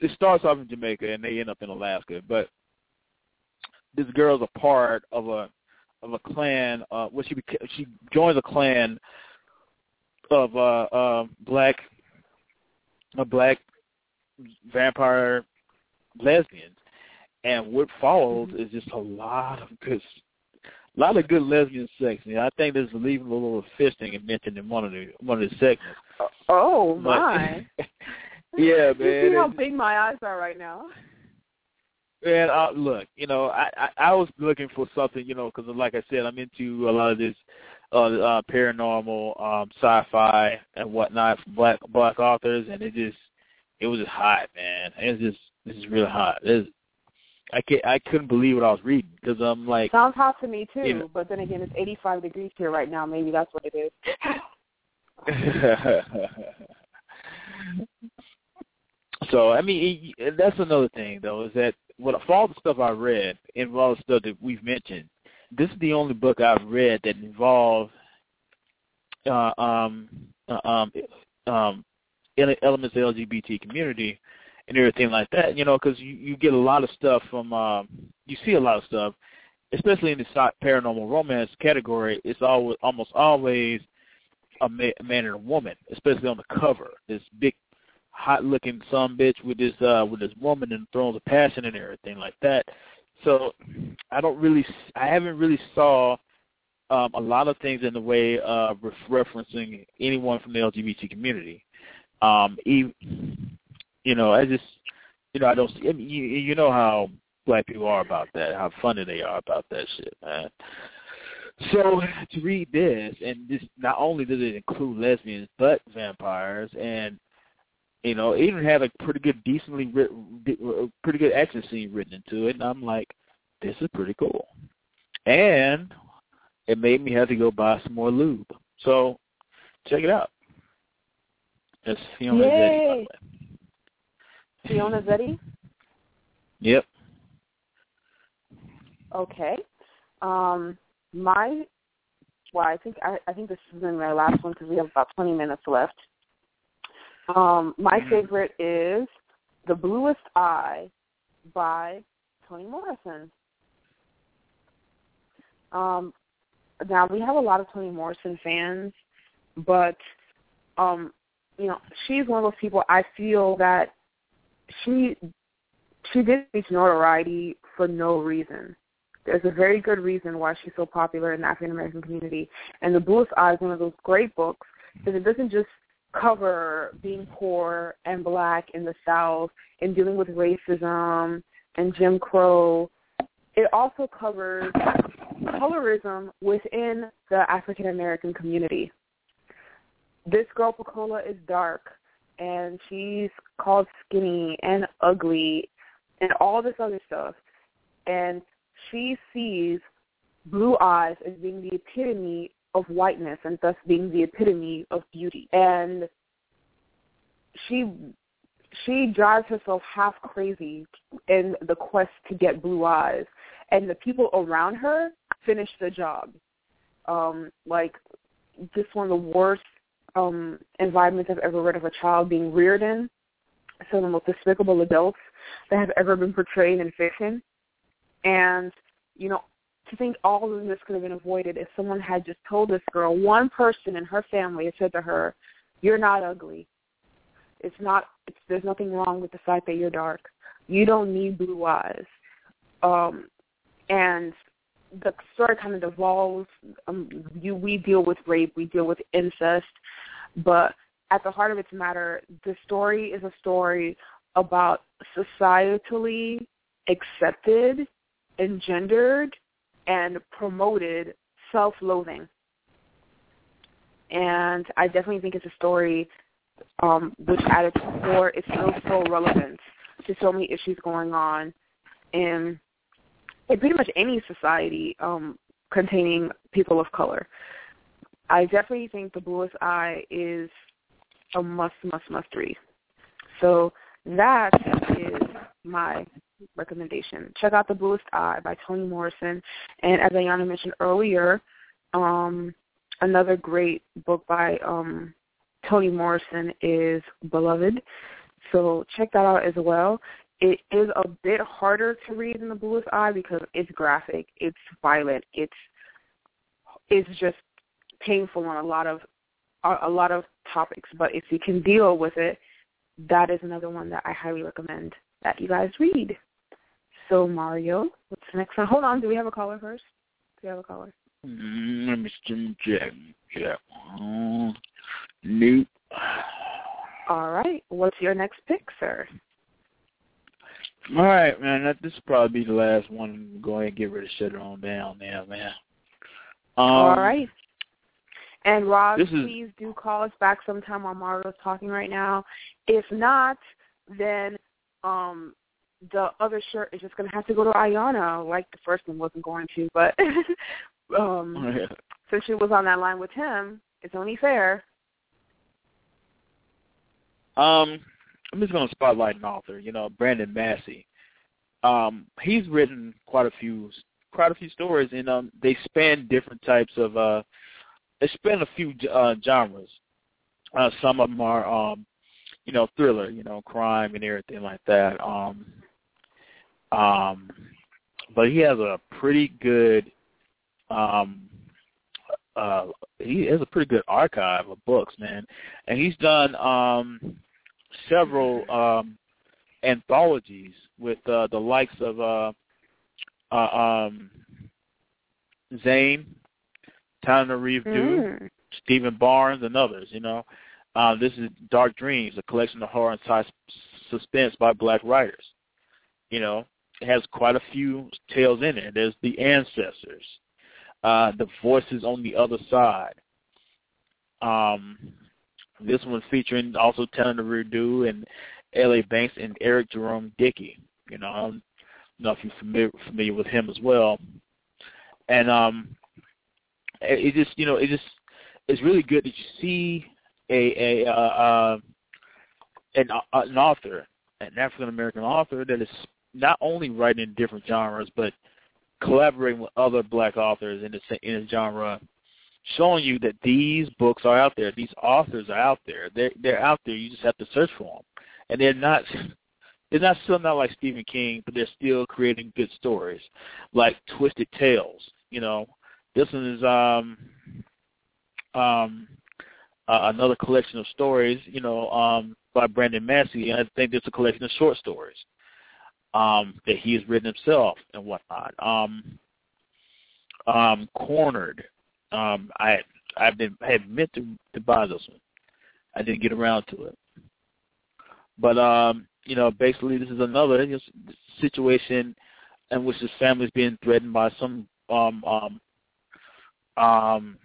It starts off in Jamaica and they end up in Alaska, but this girl's a part of a of a clan. Uh, well, she she joins a clan of uh, uh, black a black vampire lesbians, and what follows mm-hmm. is just a lot of good, a lot of good lesbian sex. And I think there's even a little fisting mentioned in one of the one of the segments. Oh my! yeah, man. You see how big my eyes are right now. Man, uh, look, you know, I, I I was looking for something, you know, because like I said, I'm into a lot of this uh, uh paranormal, um, sci-fi and whatnot from black black authors, and it just it was just hot, man. It's just this is really hot. It's, I can't, I couldn't believe what I was reading because I'm like sounds hot to me too. You know, but then again, it's 85 degrees here right now. Maybe that's what it is. so I mean, it, that's another thing though is that for all the stuff I read and all the stuff that we've mentioned, this is the only book I've read that involves uh, um, uh, um, um, elements of the LGBT community and everything like that. You know, because you you get a lot of stuff from um, you see a lot of stuff, especially in the paranormal romance category. It's always almost always a, man and a woman, especially on the cover. This big, hot-looking some bitch with this uh, with this woman and thrones of passion and everything like that. So I don't really, I haven't really saw um, a lot of things in the way of referencing anyone from the LGBT community. Um, even, you know, I just, you know, I don't. I mean, you, you know how black people are about that, how funny they are about that shit, man. So to read this, and this not only does it include lesbians, but vampires, and you know, it even had a pretty good, decently written, pretty good action scene written into it, and I'm like, this is pretty cool. And it made me have to go buy some more lube. So check it out. That's Fiona Yay. Zedde. Fiona Zedde? Yep. Okay. Um, my, well, I think I, I think this is going to be my last one because we have about 20 minutes left. Um, my mm-hmm. favorite is The Bluest Eye by Toni Morrison. Um, now we have a lot of Toni Morrison fans, but um, you know, she's one of those people I feel that she she did reach notoriety for no reason. There's a very good reason why she's so popular in the African American community. And The Bluest Eye is one of those great books because it doesn't just cover being poor and black in the South and dealing with racism and Jim Crow. It also covers colorism within the African American community. This girl Pecola is dark and she's called skinny and ugly and all this other stuff. And she sees blue eyes as being the epitome of whiteness and thus being the epitome of beauty. And she she drives herself half crazy in the quest to get blue eyes. And the people around her finish the job. Um, like just one of the worst um environments I've ever read of a child being reared in. Some of the most despicable adults that have ever been portrayed in fiction. And, you know, to think all of this could have been avoided if someone had just told this girl, one person in her family had said to her, You're not ugly. It's not it's there's nothing wrong with the fact that you're dark. You don't need blue eyes. Um and the story kind of devolves. Um, you, we deal with rape, we deal with incest, but at the heart of its matter, the story is a story about societally accepted, engendered, and promoted self-loathing. And I definitely think it's a story um, which at its core is still so relevant to so many issues going on in in pretty much any society um, containing people of color. I definitely think The Bluest Eye is a must, must, must read. So that my recommendation. Check out The Bluest Eye by Toni Morrison. And as Ayana mentioned earlier, um, another great book by um, Toni Morrison is Beloved. So check that out as well. It is a bit harder to read than The Bluest Eye because it's graphic, it's violent, it's it's just painful on a lot of a lot of topics. But if you can deal with it, that is another one that I highly recommend that you guys read. So Mario, what's the next one? Hold on, do we have a caller first? Do we have a caller? Mm, me check. Check. Uh, nope. All right. What's your next pick, sir? All right, man. That, this will probably be the last one. Go ahead and get ready to shut it on down there, man. Um, All right. And Rob, is- please do call us back sometime while Mario's talking right now. If not, then um the other shirt is just gonna have to go to Ayana, like the first one wasn't going to, but um since she was on that line with him, it's only fair. Um, I'm just gonna spotlight an author. You know, Brandon Massey. Um, he's written quite a few quite a few stories, and um, they span different types of uh, they span a few uh, genres. Uh, some of them are um, you know, thriller, you know, crime and everything like that. Um, um, but he has a pretty good um uh he has a pretty good archive of books man and he's done um several um anthologies with uh the likes of uh uh um Zane, Tyler Reeve Mm. Steven Barnes and others, you know. Uh, this is Dark Dreams, a collection of horror and sus- suspense by black writers. You know, it has quite a few tales in it. There's The Ancestors, uh, The Voices on the Other Side. Um, this one featuring also Tananarive Due and L.A. Banks and Eric Jerome Dickey. You know, I don't know if you're familiar, familiar with him as well. And um, it, it just, you know, it just, it's really good that you see a a uh, uh, an, uh, an author, an African American author that is not only writing in different genres, but collaborating with other black authors in the in genre, showing you that these books are out there. These authors are out there. They're they're out there. You just have to search for them, and they're not. They're not still not like Stephen King, but they're still creating good stories, like Twisted Tales. You know, this one is um um uh, another collection of stories, you know, um, by Brandon Massey. I think it's a collection of short stories um, that he has written himself and whatnot. Um, um, Cornered. Um, I I've been I had meant to to buy this one. I didn't get around to it. But um, you know, basically this is another you know, situation in which his family is being threatened by some um um um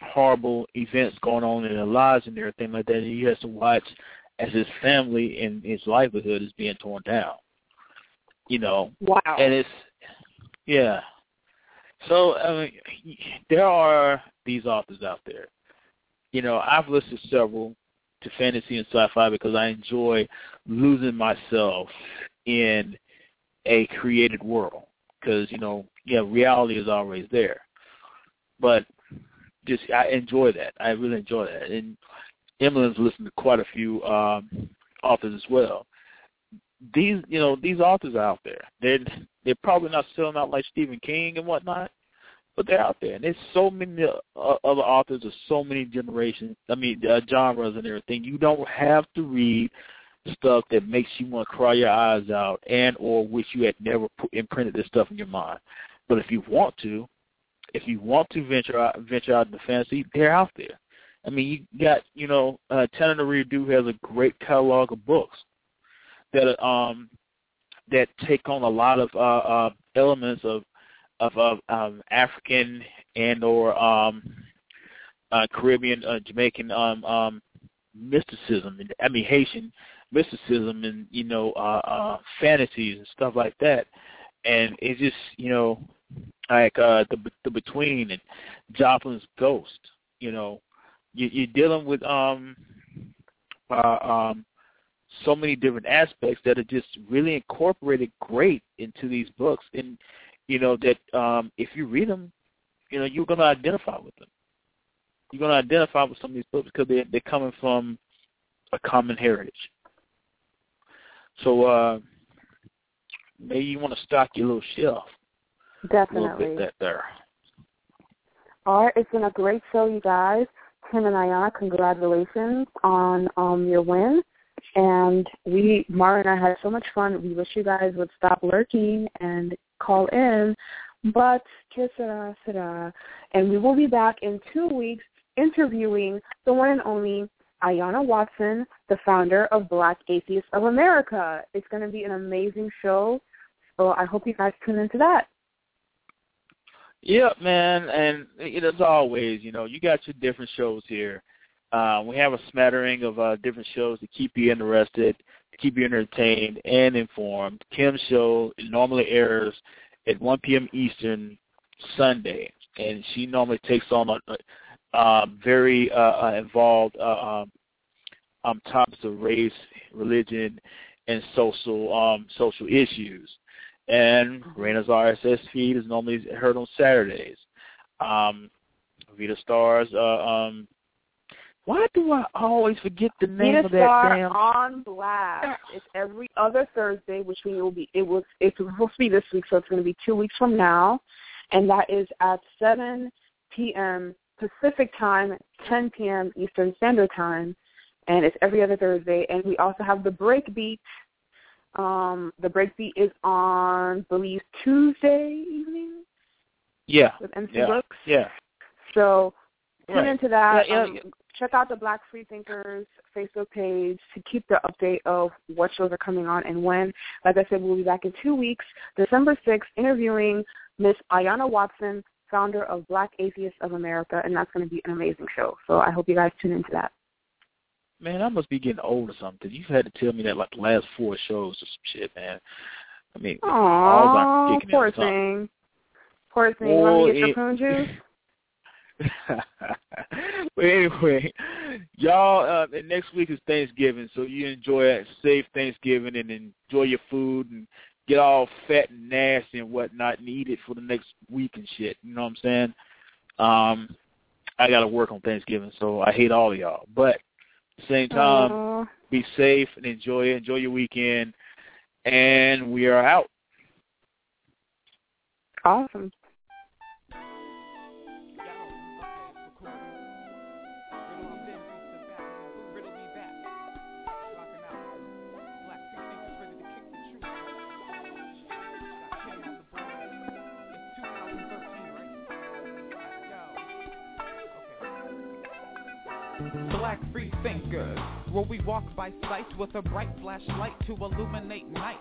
horrible events going on in their lives and everything like that. And he has to watch as his family and his livelihood is being torn down. You know, Wow. and it's yeah. So I mean, there are these authors out there. You know, I've listed several to fantasy and sci-fi because I enjoy losing myself in a created world. Because you know, yeah, reality is always there, but just I enjoy that. I really enjoy that. And Emily's listened to quite a few um, authors as well. These, you know, these authors are out there. They're they're probably not selling out like Stephen King and whatnot, but they're out there. And there's so many uh, other authors of so many generations. I mean, uh, genres and everything. You don't have to read stuff that makes you want to cry your eyes out and or wish you had never put, imprinted this stuff in your mind. But if you want to, if you want to venture out venture out into fantasy, they're out there. I mean, you got you know, uh, Tananarive Due has a great catalog of books that um that take on a lot of uh, uh, elements of of, of um, African and or um, uh, Caribbean, uh, Jamaican um, um, mysticism. And, I mean Haitian mysticism and you know uh, uh, fantasies and stuff like that, and it's just you know like uh, the the between and Joplin's ghost. You know, you, you're dealing with um uh, um so many different aspects that are just really incorporated great into these books, and you know that um if you read them, you know you're going to identify with them. You're going to identify with some of these books because they're they're coming from a common heritage. So uh maybe you want to stock your little shelf. Definitely. Bit there. All right, it's been a great show, you guys. Tim and Ayana, congratulations on um your win. And we, Mara and I had so much fun. We wish you guys would stop lurking and call in. But que sera, sera. And we will be back in two weeks interviewing the one and only Ayanna Watson, the founder of Black Atheists of America. It's going to be an amazing show. So I hope you guys tune into that. Yep, man, and as always, you know, you got your different shows here. Uh, we have a smattering of uh, different shows to keep you interested, to keep you entertained and informed. Kim's show normally airs at 1 p.m. Eastern Sunday, and she normally takes on a, a very uh, uh involved uh, um, um, topics of race, religion, and social um, social issues. And Raina's RSS feed is normally heard on Saturdays. Um, Vita Stars uh, um, why do I always forget the name Vita of that Star damn? on Blast. It's every other Thursday, which means it will be it was it's supposed to be this week, so it's going to be two weeks from now, and that is at 7 p.m. Pacific time, 10 p.m. Eastern Standard Time, and it's every other Thursday. And we also have the Breakbeat. Um, the Breakbeat is on, I believe, Tuesday evening. Yeah. With MC yeah. Brooks. Yeah. So tune Right. into that. Yeah, yeah, um. Check out the Black Free Thinkers Facebook page to keep the update of what shows are coming on and when. Like I said, we'll be back in two weeks, December 6th, interviewing Miss Ayanna Watson, founder of Black Atheists of America, and that's going to be an amazing show. So I hope you guys tune into that. Man, I must be getting old or something. You've had to tell me that like the last four shows or some shit, man. I mean, Aww, poor in or something. thing. Poor thing. You want to get your prune juice? but anyway, y'all, uh, next week is Thanksgiving, so you enjoy a safe Thanksgiving and enjoy your food and get all fat and nasty and whatnot and eat it for the next week and shit. You know what I'm saying? Um, I got to work on Thanksgiving, so I hate all of y'all. But same time, Aw. be safe and enjoy it. Enjoy your weekend. And we are out. Awesome. Thinkers, where we walk by sight with a bright flashlight to illuminate night.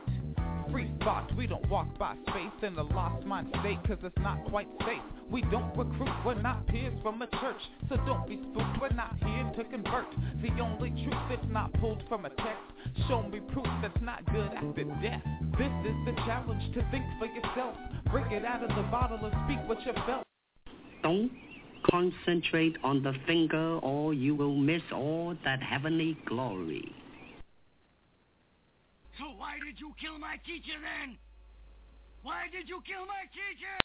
Free thought, we don't walk by faith in the lost mind state, cause it's not quite safe. We don't recruit, we're not peers from a church, so don't be spooked, we're not here to convert. The only truth that's not pulled from a text, show me proof that's not good after death. This is the challenge to think for yourself, Break it out of the bottle and speak what you felt. Don't concentrate on the finger or you will miss all that heavenly glory. So why did you kill my teacher then? Why did you kill my teacher?